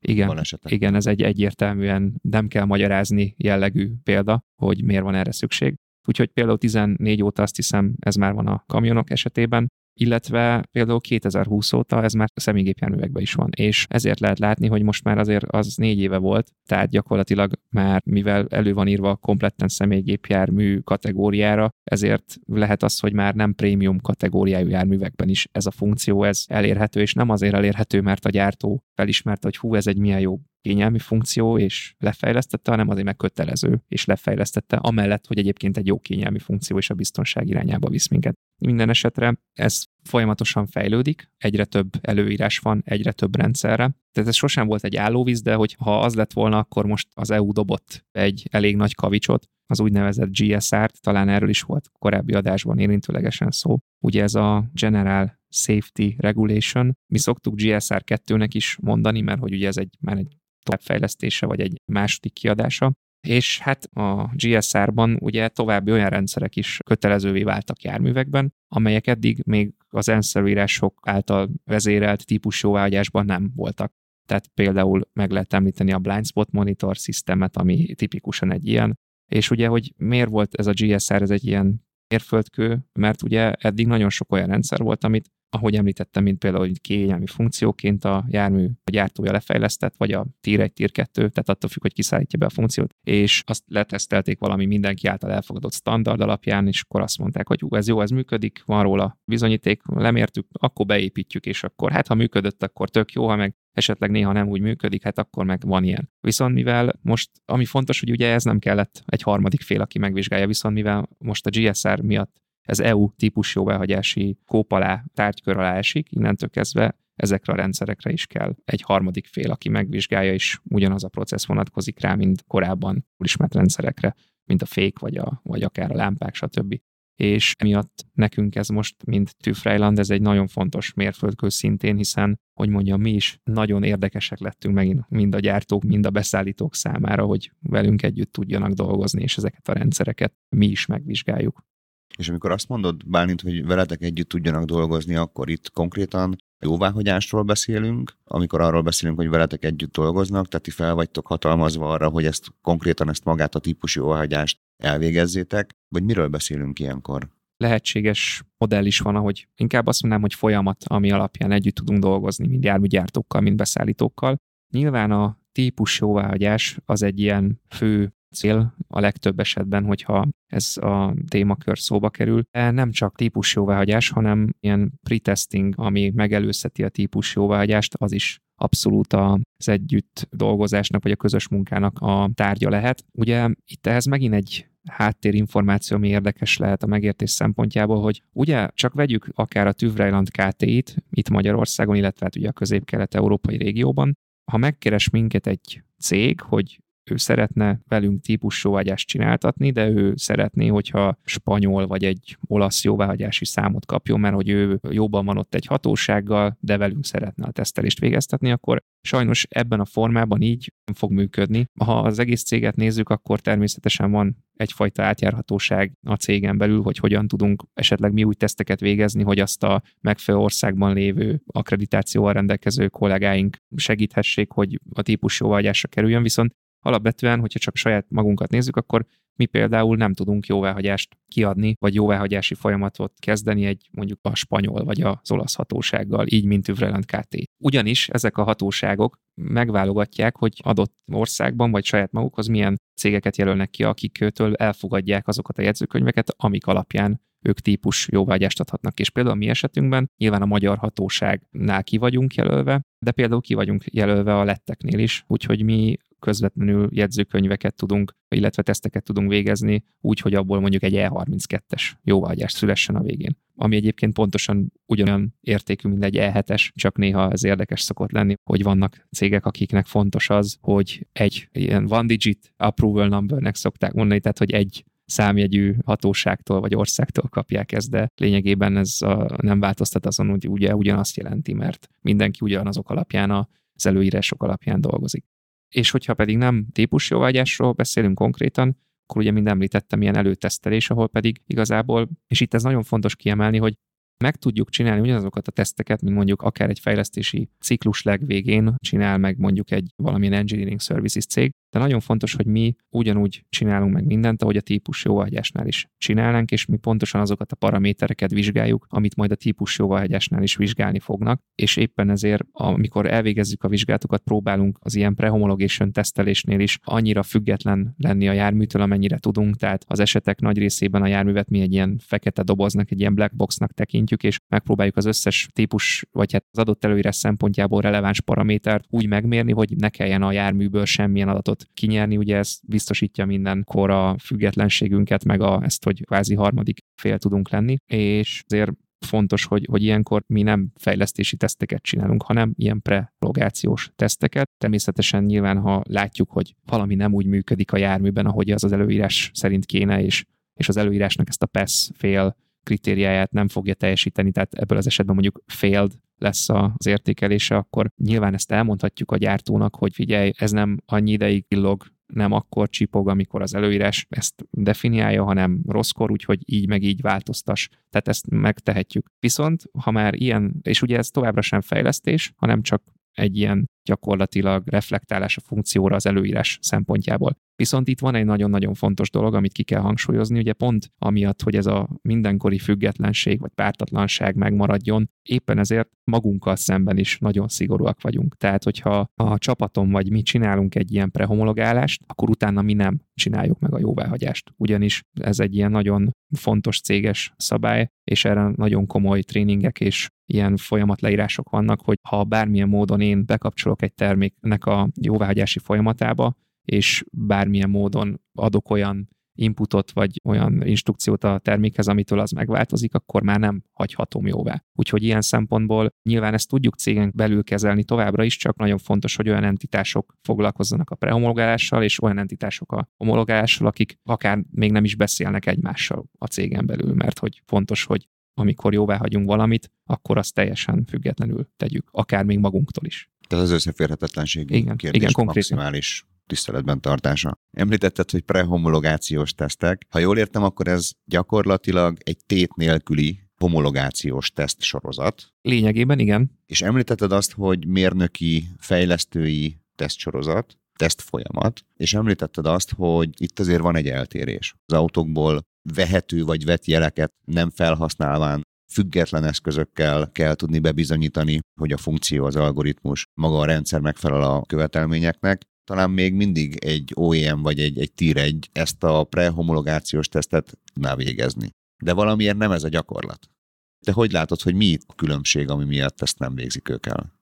igen, balesetek. igen, ez egy egyértelműen nem kell magyarázni jellegű példa, hogy miért van erre szükség. Úgyhogy például 14 óta azt hiszem ez már van a kamionok esetében, illetve például 2020 óta ez már személygépjárművekben is van, és ezért lehet látni, hogy most már azért az négy éve volt, tehát gyakorlatilag már mivel elő van írva kompletten személygépjármű kategóriára, ezért lehet az, hogy már nem prémium kategóriájú járművekben is ez a funkció, ez elérhető, és nem azért elérhető, mert a gyártó felismerte, hogy hú, ez egy milyen jó kényelmi funkció, és lefejlesztette, hanem azért meg kötelező, és lefejlesztette, amellett, hogy egyébként egy jó kényelmi funkció és a biztonság irányába visz minket. Minden esetre ez folyamatosan fejlődik, egyre több előírás van, egyre több rendszerre. Tehát ez sosem volt egy állóvíz, de hogy ha az lett volna, akkor most az EU dobott egy elég nagy kavicsot, az úgynevezett GSR-t, talán erről is volt korábbi adásban érintőlegesen szó. Ugye ez a General Safety Regulation, mi szoktuk GSR 2-nek is mondani, mert hogy ugye ez egy, már egy továbbfejlesztése, vagy egy második kiadása, és hát a GSR-ban ugye további olyan rendszerek is kötelezővé váltak járművekben, amelyek eddig még az ENSZ által vezérelt típusjóvágyásban nem voltak. tehát például meg lehet említeni a Blind Spot Monitor szisztemet, ami tipikusan egy ilyen, és ugye, hogy miért volt ez a GSR, ez egy ilyen mérföldkő, mert ugye eddig nagyon sok olyan rendszer volt, amit ahogy említettem, mint például hogy kényelmi funkcióként a jármű a gyártója lefejlesztett, vagy a Tier 1, Tier 2, tehát attól függ, hogy kiszállítja be a funkciót, és azt letesztelték valami mindenki által elfogadott standard alapján, és akkor azt mondták, hogy ú, ez jó, ez működik, van róla bizonyíték, lemértük, akkor beépítjük, és akkor hát ha működött, akkor tök jó, ha meg esetleg néha nem úgy működik, hát akkor meg van ilyen. Viszont mivel most, ami fontos, hogy ugye ez nem kellett egy harmadik fél, aki megvizsgálja, viszont mivel most a GSR miatt ez EU típus jóváhagyási kóp alá, tárgykör alá esik, innentől kezdve ezekre a rendszerekre is kell egy harmadik fél, aki megvizsgálja, és ugyanaz a processz vonatkozik rá, mint korábban ismert rendszerekre, mint a fék, vagy, a, vagy akár a lámpák, stb. És emiatt nekünk ez most, mint Tüfreiland, ez egy nagyon fontos mérföldkő szintén, hiszen, hogy mondjam, mi is nagyon érdekesek lettünk megint mind a gyártók, mind a beszállítók számára, hogy velünk együtt tudjanak dolgozni, és ezeket a rendszereket mi is megvizsgáljuk. És amikor azt mondod, Bálint, hogy veletek együtt tudjanak dolgozni, akkor itt konkrétan jóváhagyásról beszélünk, amikor arról beszélünk, hogy veletek együtt dolgoznak, tehát ti fel vagytok hatalmazva arra, hogy ezt konkrétan ezt magát a típusú jóváhagyást elvégezzétek, vagy miről beszélünk ilyenkor? Lehetséges modell is van, ahogy inkább azt mondanám, hogy folyamat, ami alapján együtt tudunk dolgozni, mind járműgyártókkal, mind beszállítókkal. Nyilván a típus jóváhagyás az egy ilyen fő cél a legtöbb esetben, hogyha ez a témakör szóba kerül. De nem csak típus jóváhagyás, hanem ilyen pretesting, ami megelőzheti a típus jóváhagyást, az is abszolút az együtt dolgozásnak vagy a közös munkának a tárgya lehet. Ugye itt ehhez megint egy háttérinformáció, ami érdekes lehet a megértés szempontjából, hogy ugye csak vegyük akár a Tüvrejland KT-t itt Magyarországon, illetve hát ugye a közép-kelet-európai régióban, ha megkeres minket egy cég, hogy ő szeretne velünk típus jóvágyást csináltatni, de ő szeretné, hogyha spanyol vagy egy olasz jóváhagyási számot kapjon, mert hogy ő jobban van ott egy hatósággal, de velünk szeretne a tesztelést végeztetni, akkor sajnos ebben a formában így nem fog működni. Ha az egész céget nézzük, akkor természetesen van egyfajta átjárhatóság a cégen belül, hogy hogyan tudunk esetleg mi új teszteket végezni, hogy azt a megfelelő országban lévő akkreditációval rendelkező kollégáink segíthessék, hogy a típus jóvágyásra kerüljön, viszont alapvetően, hogyha csak saját magunkat nézzük, akkor mi például nem tudunk jóváhagyást kiadni, vagy jóváhagyási folyamatot kezdeni egy mondjuk a spanyol vagy az olasz hatósággal, így mint Üvrelend KT. Ugyanis ezek a hatóságok megválogatják, hogy adott országban vagy saját magukhoz milyen cégeket jelölnek ki, akiktől elfogadják azokat a jegyzőkönyveket, amik alapján ők típus jóvágyást adhatnak. És például a mi esetünkben nyilván a magyar hatóságnál ki vagyunk jelölve, de például ki vagyunk jelölve a letteknél is, úgyhogy mi közvetlenül jegyzőkönyveket tudunk, illetve teszteket tudunk végezni, úgy, hogy abból mondjuk egy E32-es jóvágyás szülessen a végén. Ami egyébként pontosan ugyanolyan értékű, mint egy E7-es, csak néha ez érdekes szokott lenni, hogy vannak cégek, akiknek fontos az, hogy egy ilyen one digit approval numbernek szokták mondani, tehát hogy egy számjegyű hatóságtól vagy országtól kapják ezt, de lényegében ez a, nem változtat azon, hogy ugye ugyanazt jelenti, mert mindenki ugyanazok alapján az előírások alapján dolgozik. És hogyha pedig nem típusjóvágyásról beszélünk konkrétan, akkor ugye mind említettem ilyen előtesztelés, ahol pedig igazából, és itt ez nagyon fontos kiemelni, hogy meg tudjuk csinálni ugyanazokat a teszteket, mint mondjuk akár egy fejlesztési ciklus legvégén csinál meg mondjuk egy valamilyen engineering services cég, de nagyon fontos, hogy mi ugyanúgy csinálunk meg mindent, ahogy a típus jóváhagyásnál is csinálnánk, és mi pontosan azokat a paramétereket vizsgáljuk, amit majd a típus jóváhagyásnál is vizsgálni fognak, és éppen ezért, amikor elvégezzük a vizsgálatokat, próbálunk az ilyen prehomologation tesztelésnél is annyira független lenni a járműtől, amennyire tudunk, tehát az esetek nagy részében a járművet mi egy ilyen fekete doboznak, egy ilyen black boxnak tekintjük, és megpróbáljuk az összes típus, vagy hát az adott előírás szempontjából releváns paramétert úgy megmérni, hogy ne kelljen a járműből semmilyen adatot kinyerni, ugye ez biztosítja mindenkor a függetlenségünket, meg a, ezt, hogy kvázi harmadik fél tudunk lenni, és azért fontos, hogy, hogy ilyenkor mi nem fejlesztési teszteket csinálunk, hanem ilyen prologációs teszteket. Természetesen nyilván, ha látjuk, hogy valami nem úgy működik a járműben, ahogy az az előírás szerint kéne, és, és az előírásnak ezt a PESZ fél kritériáját nem fogja teljesíteni, tehát ebből az esetben mondjuk failed lesz az értékelése, akkor nyilván ezt elmondhatjuk a gyártónak, hogy figyelj, ez nem annyi ideig illog, nem akkor csipog, amikor az előírás ezt definiálja, hanem rosszkor, úgyhogy így meg így változtas. Tehát ezt megtehetjük. Viszont, ha már ilyen, és ugye ez továbbra sem fejlesztés, hanem csak egy ilyen gyakorlatilag reflektálás a funkcióra az előírás szempontjából. Viszont itt van egy nagyon-nagyon fontos dolog, amit ki kell hangsúlyozni, ugye pont amiatt, hogy ez a mindenkori függetlenség vagy pártatlanság megmaradjon, éppen ezért magunkkal szemben is nagyon szigorúak vagyunk. Tehát, hogyha a csapaton vagy mi csinálunk egy ilyen prehomologálást, akkor utána mi nem csináljuk meg a jóváhagyást. Ugyanis ez egy ilyen nagyon fontos céges szabály, és erre nagyon komoly tréningek és ilyen folyamatleírások vannak, hogy ha bármilyen módon én bekapcsolok egy terméknek a jóváhagyási folyamatába, és bármilyen módon adok olyan inputot vagy olyan instrukciót a termékhez, amitől az megváltozik, akkor már nem hagyhatom jóvá. Úgyhogy ilyen szempontból nyilván ezt tudjuk cégen belül kezelni továbbra is, csak nagyon fontos, hogy olyan entitások foglalkozzanak a prehomologálással, és olyan entitások a homologálással, akik akár még nem is beszélnek egymással a cégen belül, mert hogy fontos, hogy amikor jóvá hagyunk valamit, akkor azt teljesen függetlenül tegyük, akár még magunktól is. Tehát az összeférhetetlenség igen, kérdés igen, maximális tiszteletben tartása. Említetted, hogy prehomologációs tesztek. Ha jól értem, akkor ez gyakorlatilag egy tét nélküli homologációs teszt sorozat. Lényegében igen. És említetted azt, hogy mérnöki, fejlesztői tesztsorozat, teszt folyamat, és említetted azt, hogy itt azért van egy eltérés. Az autókból vehető vagy vett jeleket nem felhasználván független eszközökkel kell tudni bebizonyítani, hogy a funkció, az algoritmus, maga a rendszer megfelel a követelményeknek, talán még mindig egy OEM vagy egy, egy Tier 1 ezt a prehomologációs tesztet tudná végezni. De valamiért nem ez a gyakorlat. Te hogy látod, hogy mi a különbség, ami miatt ezt nem végzik ők el?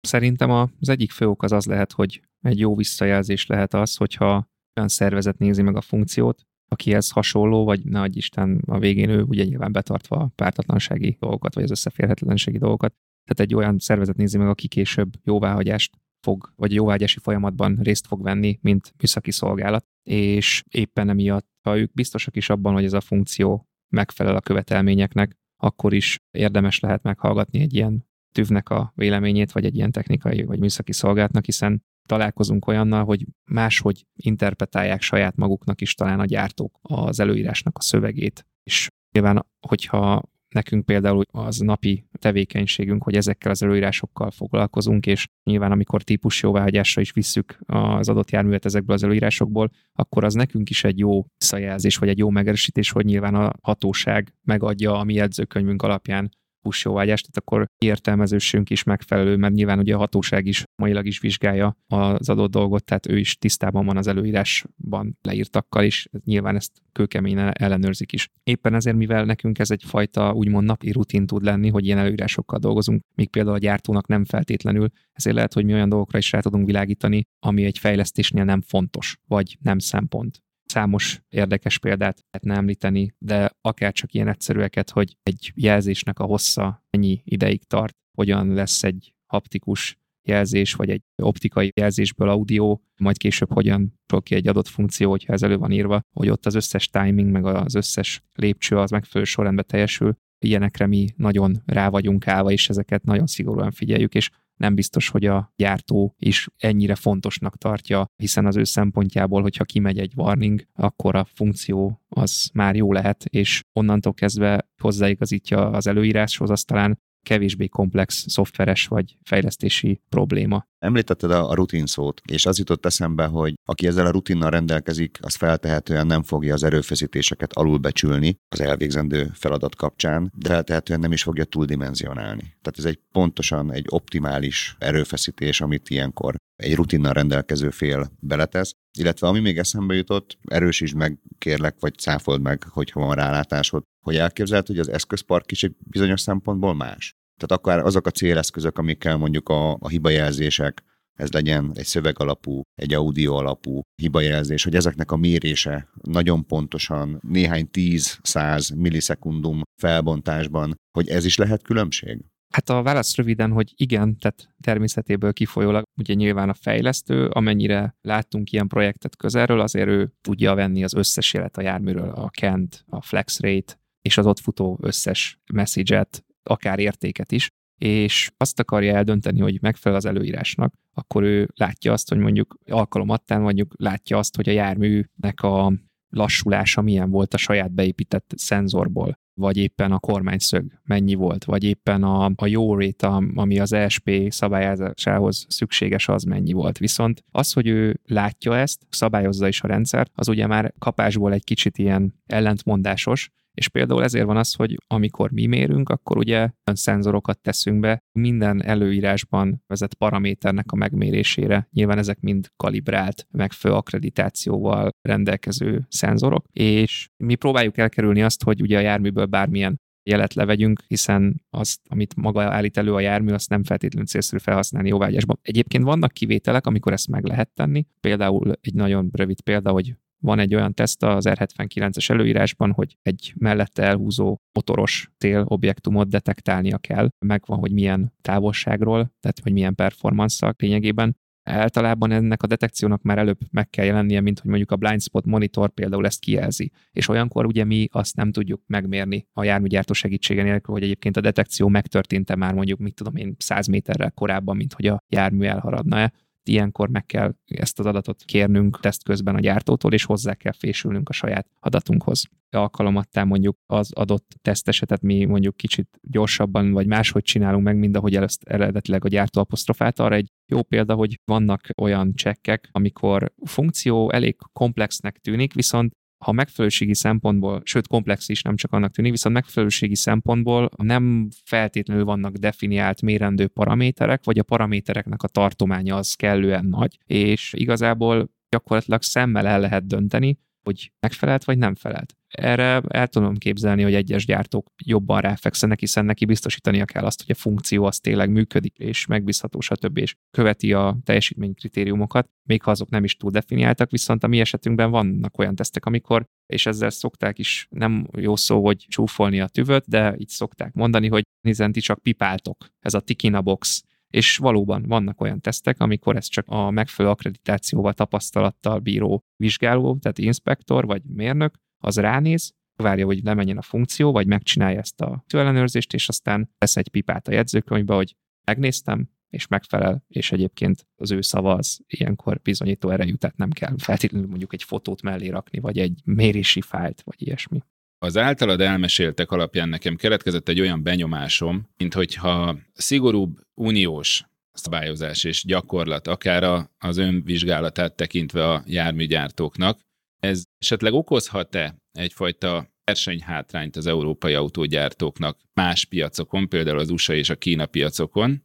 Szerintem az egyik fő ok az az lehet, hogy egy jó visszajelzés lehet az, hogyha olyan szervezet nézi meg a funkciót, akihez hasonló, vagy ne adj Isten a végén ő ugye nyilván betartva a pártatlansági dolgokat, vagy az összeférhetetlenségi dolgokat. Tehát egy olyan szervezet nézi meg, aki később jóváhagyást fog, vagy jóvágyási folyamatban részt fog venni, mint műszaki szolgálat, és éppen emiatt, ha ők biztosak is abban, hogy ez a funkció megfelel a követelményeknek, akkor is érdemes lehet meghallgatni egy ilyen tűvnek a véleményét, vagy egy ilyen technikai vagy műszaki szolgálatnak, hiszen találkozunk olyannal, hogy máshogy interpretálják saját maguknak is talán a gyártók az előírásnak a szövegét. És nyilván, hogyha Nekünk például az napi tevékenységünk, hogy ezekkel az előírásokkal foglalkozunk, és nyilván amikor típus jóváhagyásra is visszük az adott járművet ezekből az előírásokból, akkor az nekünk is egy jó visszajelzés, vagy egy jó megerősítés, hogy nyilván a hatóság megadja a mi jegyzőkönyvünk alapján push jóvágyást, tehát akkor értelmezősünk is megfelelő, mert nyilván ugye a hatóság is mailag is vizsgálja az adott dolgot, tehát ő is tisztában van az előírásban leírtakkal, és nyilván ezt kőkeményen ellenőrzik is. Éppen ezért, mivel nekünk ez egyfajta úgymond napi rutin tud lenni, hogy ilyen előírásokkal dolgozunk, míg például a gyártónak nem feltétlenül, ezért lehet, hogy mi olyan dolgokra is rá tudunk világítani, ami egy fejlesztésnél nem fontos, vagy nem szempont. Számos érdekes példát lehetne említeni, de akár csak ilyen egyszerűeket, hogy egy jelzésnek a hossza mennyi ideig tart, hogyan lesz egy haptikus jelzés, vagy egy optikai jelzésből audio, majd később hogyan fog ki egy adott funkció, hogyha ez elő van írva, hogy ott az összes timing, meg az összes lépcső az megfelelő sorrendben teljesül. Ilyenekre mi nagyon rá vagyunk állva, és ezeket nagyon szigorúan figyeljük, és nem biztos, hogy a gyártó is ennyire fontosnak tartja, hiszen az ő szempontjából, hogyha kimegy egy warning, akkor a funkció az már jó lehet, és onnantól kezdve hozzáigazítja az előíráshoz, az talán kevésbé komplex szoftveres vagy fejlesztési probléma. Említetted a rutin szót, és az jutott eszembe, hogy aki ezzel a rutinnal rendelkezik, az feltehetően nem fogja az erőfeszítéseket alulbecsülni az elvégzendő feladat kapcsán, de feltehetően nem is fogja túldimenzionálni. Tehát ez egy pontosan egy optimális erőfeszítés, amit ilyenkor egy rutinnal rendelkező fél beletesz, illetve ami még eszembe jutott, erősítsd meg, kérlek, vagy cáfold meg, hogyha van rálátásod, hogy elképzelhet, hogy az eszközpark is egy bizonyos szempontból más. Tehát akár azok a céleszközök, amikkel mondjuk a, a hibajelzések, ez legyen egy szöveg alapú, egy audio alapú hibajelzés, hogy ezeknek a mérése nagyon pontosan néhány 10-100 millisekundum felbontásban, hogy ez is lehet különbség? Hát a válasz röviden, hogy igen, tehát természetéből kifolyólag ugye nyilván a fejlesztő, amennyire láttunk ilyen projektet közelről, azért ő tudja venni az összes jelet a járműről, a Kent, a flex rate, és az ott futó összes message-et, akár értéket is, és azt akarja eldönteni, hogy megfelel az előírásnak, akkor ő látja azt, hogy mondjuk alkalomattán mondjuk látja azt, hogy a járműnek a lassulása milyen volt a saját beépített szenzorból. vagy éppen a kormányszög mennyi volt, vagy éppen a, a jó rate, ami az ESP szabályozásához szükséges, az mennyi volt. Viszont az, hogy ő látja ezt, szabályozza is a rendszert, az ugye már kapásból egy kicsit ilyen ellentmondásos, és például ezért van az, hogy amikor mi mérünk, akkor ugye olyan szenzorokat teszünk be minden előírásban vezet paraméternek a megmérésére. Nyilván ezek mind kalibrált, megfelelő akkreditációval rendelkező szenzorok, és mi próbáljuk elkerülni azt, hogy ugye a járműből bármilyen jelet levegyünk, hiszen azt, amit maga állít elő a jármű, azt nem feltétlenül célszerű felhasználni jóvágyásban. Egyébként vannak kivételek, amikor ezt meg lehet tenni. Például egy nagyon rövid példa, hogy van egy olyan teszt az R79-es előírásban, hogy egy mellette elhúzó motoros objektumot detektálnia kell, megvan, hogy milyen távolságról, tehát hogy milyen performance lényegében. Általában ennek a detekciónak már előbb meg kell jelennie, mint hogy mondjuk a blind spot monitor például ezt kijelzi. És olyankor ugye mi azt nem tudjuk megmérni a járműgyártó segítsége nélkül, hogy egyébként a detekció megtörtént-e már mondjuk, mit tudom én, 100 méterrel korábban, mint hogy a jármű elharadna-e ilyenkor meg kell ezt az adatot kérnünk teszt közben a gyártótól, és hozzá kell fésülnünk a saját adatunkhoz. Alkalomattán mondjuk az adott tesztesetet mi mondjuk kicsit gyorsabban vagy máshogy csinálunk meg, mint ahogy ezt eredetileg a gyártó apostrofált. Arra egy jó példa, hogy vannak olyan csekkek, amikor funkció elég komplexnek tűnik, viszont ha megfelelőségi szempontból, sőt komplex is nem csak annak tűnik, viszont megfelelőségi szempontból nem feltétlenül vannak definiált mérendő paraméterek, vagy a paramétereknek a tartománya az kellően nagy, és igazából gyakorlatilag szemmel el lehet dönteni, hogy megfelelt vagy nem felelt. Erre el tudom képzelni, hogy egyes gyártók jobban ráfekszenek, hiszen neki biztosítania kell azt, hogy a funkció az tényleg működik, és megbízható, stb. és követi a teljesítménykritériumokat, még ha azok nem is túl definiáltak, viszont a mi esetünkben vannak olyan tesztek, amikor, és ezzel szokták is, nem jó szó, hogy csúfolni a tüvöt, de így szokták mondani, hogy nézzen, ti csak pipáltok, ez a tikina box, és valóban vannak olyan tesztek, amikor ez csak a megfelelő akkreditációval, tapasztalattal bíró vizsgáló, tehát inspektor vagy mérnök, az ránéz, várja, hogy lemenjen a funkció, vagy megcsinálja ezt a ellenőrzést, és aztán tesz egy pipát a jegyzőkönyvbe, hogy megnéztem, és megfelel, és egyébként az ő szava az ilyenkor bizonyító erejű, tehát nem kell feltétlenül mondjuk egy fotót mellé rakni, vagy egy mérési fájlt, vagy ilyesmi. Az általad elmeséltek alapján nekem keletkezett egy olyan benyomásom, mint hogyha szigorúbb uniós szabályozás és gyakorlat, akár az önvizsgálatát tekintve a járműgyártóknak, ez esetleg okozhat-e egyfajta versenyhátrányt az európai autógyártóknak más piacokon, például az USA és a Kína piacokon?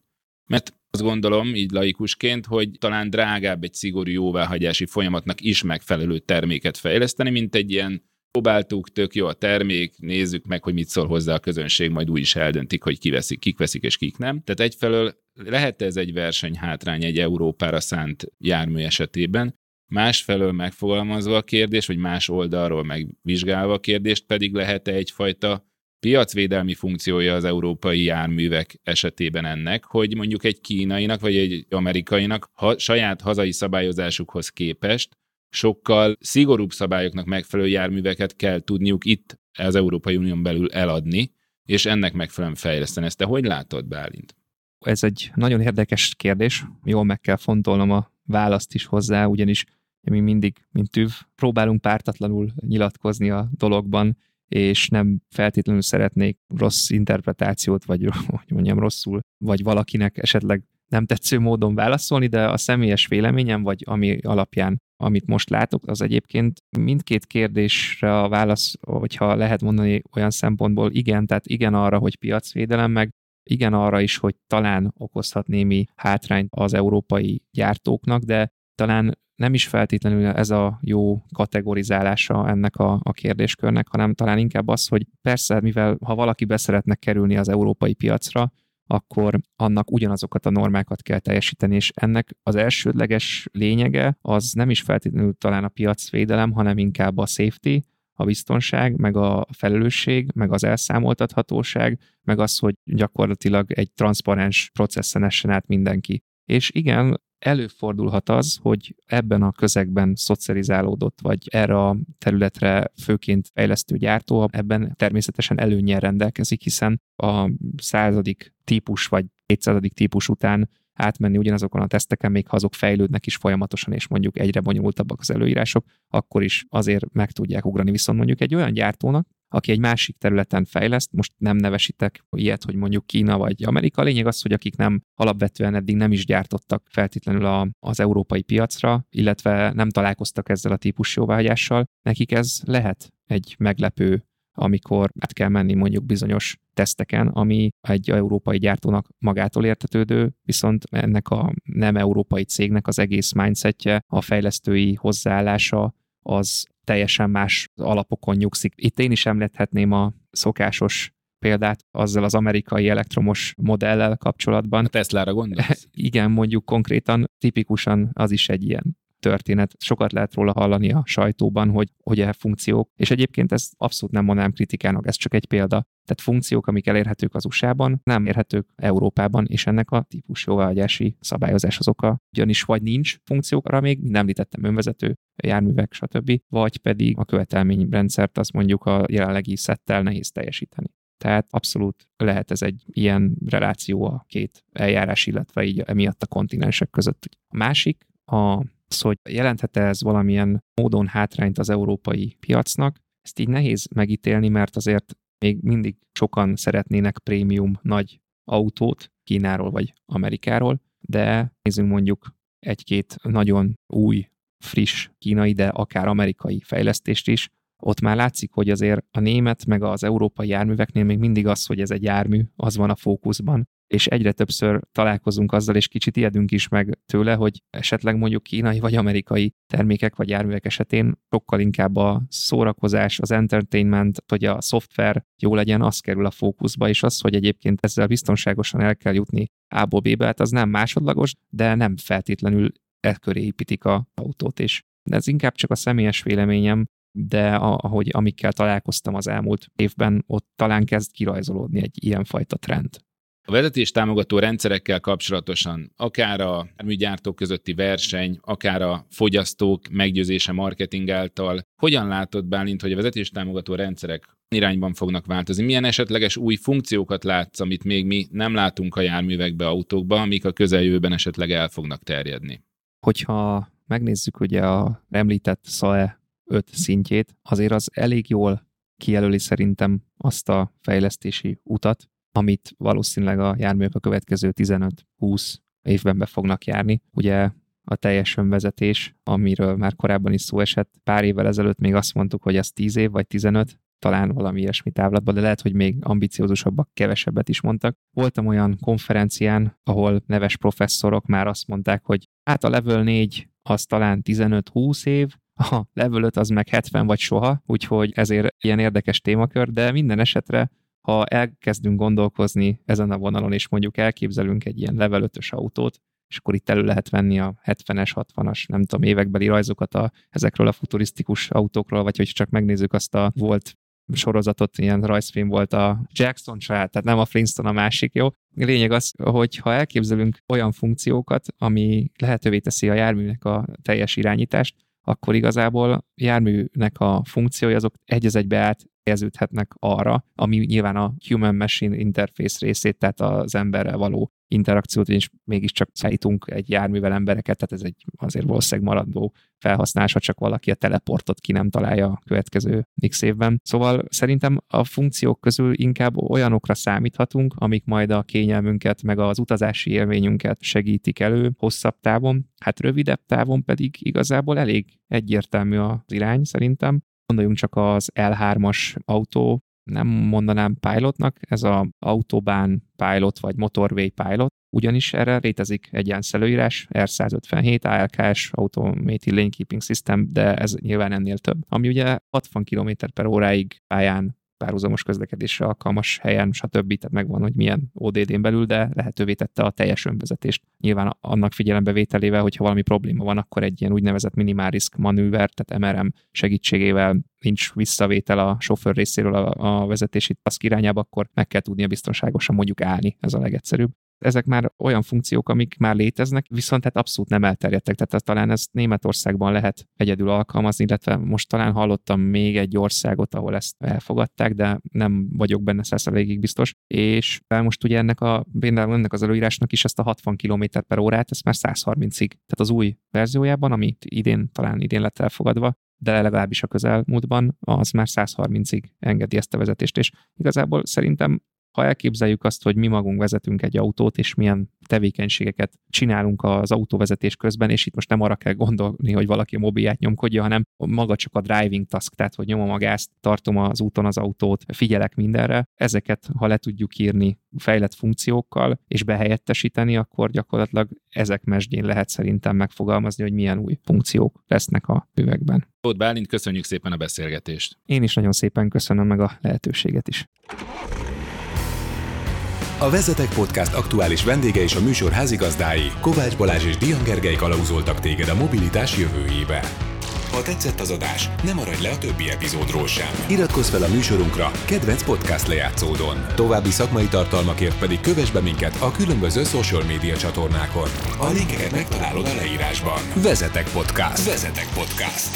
Mert azt gondolom, így laikusként, hogy talán drágább egy szigorú jóváhagyási folyamatnak is megfelelő terméket fejleszteni, mint egy ilyen próbáltuk, tök jó a termék, nézzük meg, hogy mit szól hozzá a közönség, majd úgy is eldöntik, hogy ki veszik, kik veszik és kik nem. Tehát egyfelől lehet ez egy versenyhátrány egy Európára szánt jármű esetében, másfelől megfogalmazva a kérdés, vagy más oldalról megvizsgálva a kérdést pedig lehet-e egyfajta piacvédelmi funkciója az európai járművek esetében ennek, hogy mondjuk egy kínainak vagy egy amerikainak ha, saját hazai szabályozásukhoz képest sokkal szigorúbb szabályoknak megfelelő járműveket kell tudniuk itt az Európai Unión belül eladni, és ennek megfelelően fejleszteni. Ezt te hogy látod, Bálint? Ez egy nagyon érdekes kérdés, jól meg kell fontolnom a választ is hozzá, ugyanis mi mindig, mint tűv, próbálunk pártatlanul nyilatkozni a dologban, és nem feltétlenül szeretnék rossz interpretációt, vagy hogy mondjam rosszul, vagy valakinek esetleg nem tetsző módon válaszolni, de a személyes véleményem, vagy ami alapján, amit most látok, az egyébként mindkét kérdésre a válasz, hogyha lehet mondani olyan szempontból igen, tehát igen arra, hogy piacvédelem, meg igen arra is, hogy talán okozhat némi hátrányt az európai gyártóknak, de talán nem is feltétlenül ez a jó kategorizálása ennek a, a kérdéskörnek, hanem talán inkább az, hogy persze, mivel ha valaki beszeretne kerülni az európai piacra, akkor annak ugyanazokat a normákat kell teljesíteni, és ennek az elsődleges lényege az nem is feltétlenül talán a piacvédelem, hanem inkább a safety, a biztonság, meg a felelősség, meg az elszámoltathatóság, meg az, hogy gyakorlatilag egy transzparens processzen essen át mindenki. És igen, előfordulhat az, hogy ebben a közegben szocializálódott, vagy erre a területre főként fejlesztő gyártó ebben természetesen előnyel rendelkezik, hiszen a századik típus vagy 200. típus után átmenni ugyanazokon a teszteken, még ha azok fejlődnek is folyamatosan, és mondjuk egyre bonyolultabbak az előírások, akkor is azért meg tudják ugrani. Viszont mondjuk egy olyan gyártónak, aki egy másik területen fejleszt, most nem nevesítek ilyet, hogy mondjuk Kína vagy Amerika, a lényeg az, hogy akik nem alapvetően eddig nem is gyártottak feltétlenül a, az európai piacra, illetve nem találkoztak ezzel a típus jóváhagyással, nekik ez lehet egy meglepő amikor át kell menni mondjuk bizonyos teszteken, ami egy európai gyártónak magától értetődő, viszont ennek a nem európai cégnek az egész mindsetje, a fejlesztői hozzáállása az teljesen más alapokon nyugszik. Itt én is említhetném a szokásos példát azzal az amerikai elektromos modellel kapcsolatban. A Tesla-ra gondolsz? Igen, mondjuk konkrétan, tipikusan az is egy ilyen történet. Sokat lehet róla hallani a sajtóban, hogy, hogy e funkciók, és egyébként ez abszolút nem mondanám kritikának, ez csak egy példa. Tehát funkciók, amik elérhetők az USA-ban, nem érhetők Európában, és ennek a típus jóváhagyási szabályozás az oka. Ugyanis vagy nincs funkciókra még, mint említettem, önvezető járművek, stb., vagy pedig a követelményrendszert az mondjuk a jelenlegi szettel nehéz teljesíteni. Tehát abszolút lehet ez egy ilyen reláció a két eljárás, illetve így emiatt a kontinensek között. A másik, a az, hogy jelenthet-e ez valamilyen módon hátrányt az európai piacnak, ezt így nehéz megítélni, mert azért még mindig sokan szeretnének prémium nagy autót Kínáról vagy Amerikáról, de nézzünk mondjuk egy-két nagyon új, friss kínai, de akár amerikai fejlesztést is, ott már látszik, hogy azért a német meg az európai járműveknél még mindig az, hogy ez egy jármű, az van a fókuszban, és egyre többször találkozunk azzal, és kicsit ijedünk is meg tőle, hogy esetleg mondjuk kínai vagy amerikai termékek vagy járművek esetén sokkal inkább a szórakozás, az entertainment, hogy a szoftver jó legyen, az kerül a fókuszba, és az, hogy egyébként ezzel biztonságosan el kell jutni A-ból B-be, hát az nem másodlagos, de nem feltétlenül e köré építik a autót, de ez inkább csak a személyes véleményem, de ahogy amikkel találkoztam az elmúlt évben, ott talán kezd kirajzolódni egy ilyenfajta trend. A vezetés támogató rendszerekkel kapcsolatosan akár a műgyártók közötti verseny, akár a fogyasztók meggyőzése marketing által, hogyan látod Bálint, hogy a vezetés támogató rendszerek irányban fognak változni? Milyen esetleges új funkciókat látsz, amit még mi nem látunk a járművekbe, autókba, amik a közeljövőben esetleg el fognak terjedni? Hogyha megnézzük ugye a említett SAE 5 szintjét, azért az elég jól kijelöli szerintem azt a fejlesztési utat, amit valószínűleg a járművek a következő 15-20 évben be fognak járni. Ugye a teljes önvezetés, amiről már korábban is szó esett. Pár évvel ezelőtt még azt mondtuk, hogy ez 10 év vagy 15, talán valami ilyesmi távlatban, de lehet, hogy még ambiciózusabbak, kevesebbet is mondtak. Voltam olyan konferencián, ahol neves professzorok már azt mondták, hogy hát a level 4 az talán 15-20 év, a level 5 az meg 70 vagy soha, úgyhogy ezért ilyen érdekes témakör, de minden esetre ha elkezdünk gondolkozni ezen a vonalon, és mondjuk elképzelünk egy ilyen level 5-ös autót, és akkor itt elő lehet venni a 70-es, 60-as, nem tudom, évekbeli rajzokat a, ezekről a futurisztikus autókról, vagy hogy csak megnézzük azt a volt sorozatot, ilyen rajzfilm volt a Jackson család, tehát nem a Flintstone a másik, jó? Lényeg az, hogy ha elképzelünk olyan funkciókat, ami lehetővé teszi a járműnek a teljes irányítást, akkor igazából járműnek a funkciói azok egy az egybe át arra, ami nyilván a human-machine interface részét, tehát az emberrel való interakciót, és mégiscsak szállítunk egy járművel embereket, tehát ez egy azért valószínűleg maradó felhasználás, ha csak valaki a teleportot ki nem találja a következő x évben. Szóval szerintem a funkciók közül inkább olyanokra számíthatunk, amik majd a kényelmünket, meg az utazási élményünket segítik elő hosszabb távon, hát rövidebb távon pedig igazából elég egyértelmű az irány szerintem. Gondoljunk csak az L3-as autó, nem mondanám pilotnak, ez a Autobahn pilot vagy Motorway pilot, ugyanis erre létezik egy ilyen szelőírás, R157 ALKS Automated Lane Keeping System, de ez nyilván ennél több, ami ugye 60 km per óráig pályán párhuzamos közlekedésre alkalmas helyen, stb. Tehát megvan, hogy milyen ODD-n belül, de lehetővé tette a teljes önvezetést. Nyilván annak figyelembevételével, hogyha valami probléma van, akkor egy ilyen úgynevezett minimál-risk manőver, tehát MRM segítségével nincs visszavétel a sofőr részéről a, a vezetési task irányába, akkor meg kell tudnia biztonságosan mondjuk állni, ez a legegyszerűbb ezek már olyan funkciók, amik már léteznek, viszont hát abszolút nem elterjedtek. Tehát talán ezt Németországban lehet egyedül alkalmazni, illetve most talán hallottam még egy országot, ahol ezt elfogadták, de nem vagyok benne végig biztos. És most ugye ennek, a, ennek az előírásnak is ezt a 60 km per órát, ezt már 130-ig. Tehát az új verziójában, amit idén, talán idén lett elfogadva, de legalábbis a közelmúltban az már 130-ig engedi ezt a vezetést, és igazából szerintem ha elképzeljük azt, hogy mi magunk vezetünk egy autót, és milyen tevékenységeket csinálunk az autóvezetés közben, és itt most nem arra kell gondolni, hogy valaki a mobilját nyomkodja, hanem maga csak a driving task, tehát hogy nyomom a gázt, tartom az úton az autót, figyelek mindenre. Ezeket, ha le tudjuk írni fejlett funkciókkal, és behelyettesíteni, akkor gyakorlatilag ezek mesdjén lehet szerintem megfogalmazni, hogy milyen új funkciók lesznek a üvegben. Tóth Bálint, köszönjük szépen a beszélgetést. Én is nagyon szépen köszönöm meg a lehetőséget is. A Vezetek Podcast aktuális vendége és a műsor házigazdái Kovács Balázs és Dian Gergely kalauzoltak téged a mobilitás jövőjébe. Ha tetszett az adás, ne maradj le a többi epizódról sem. Iratkozz fel a műsorunkra kedvenc podcast lejátszódon. További szakmai tartalmakért pedig kövess be minket a különböző social média csatornákon. A linkeket megtalálod a leírásban. Vezetek Podcast. Vezetek Podcast.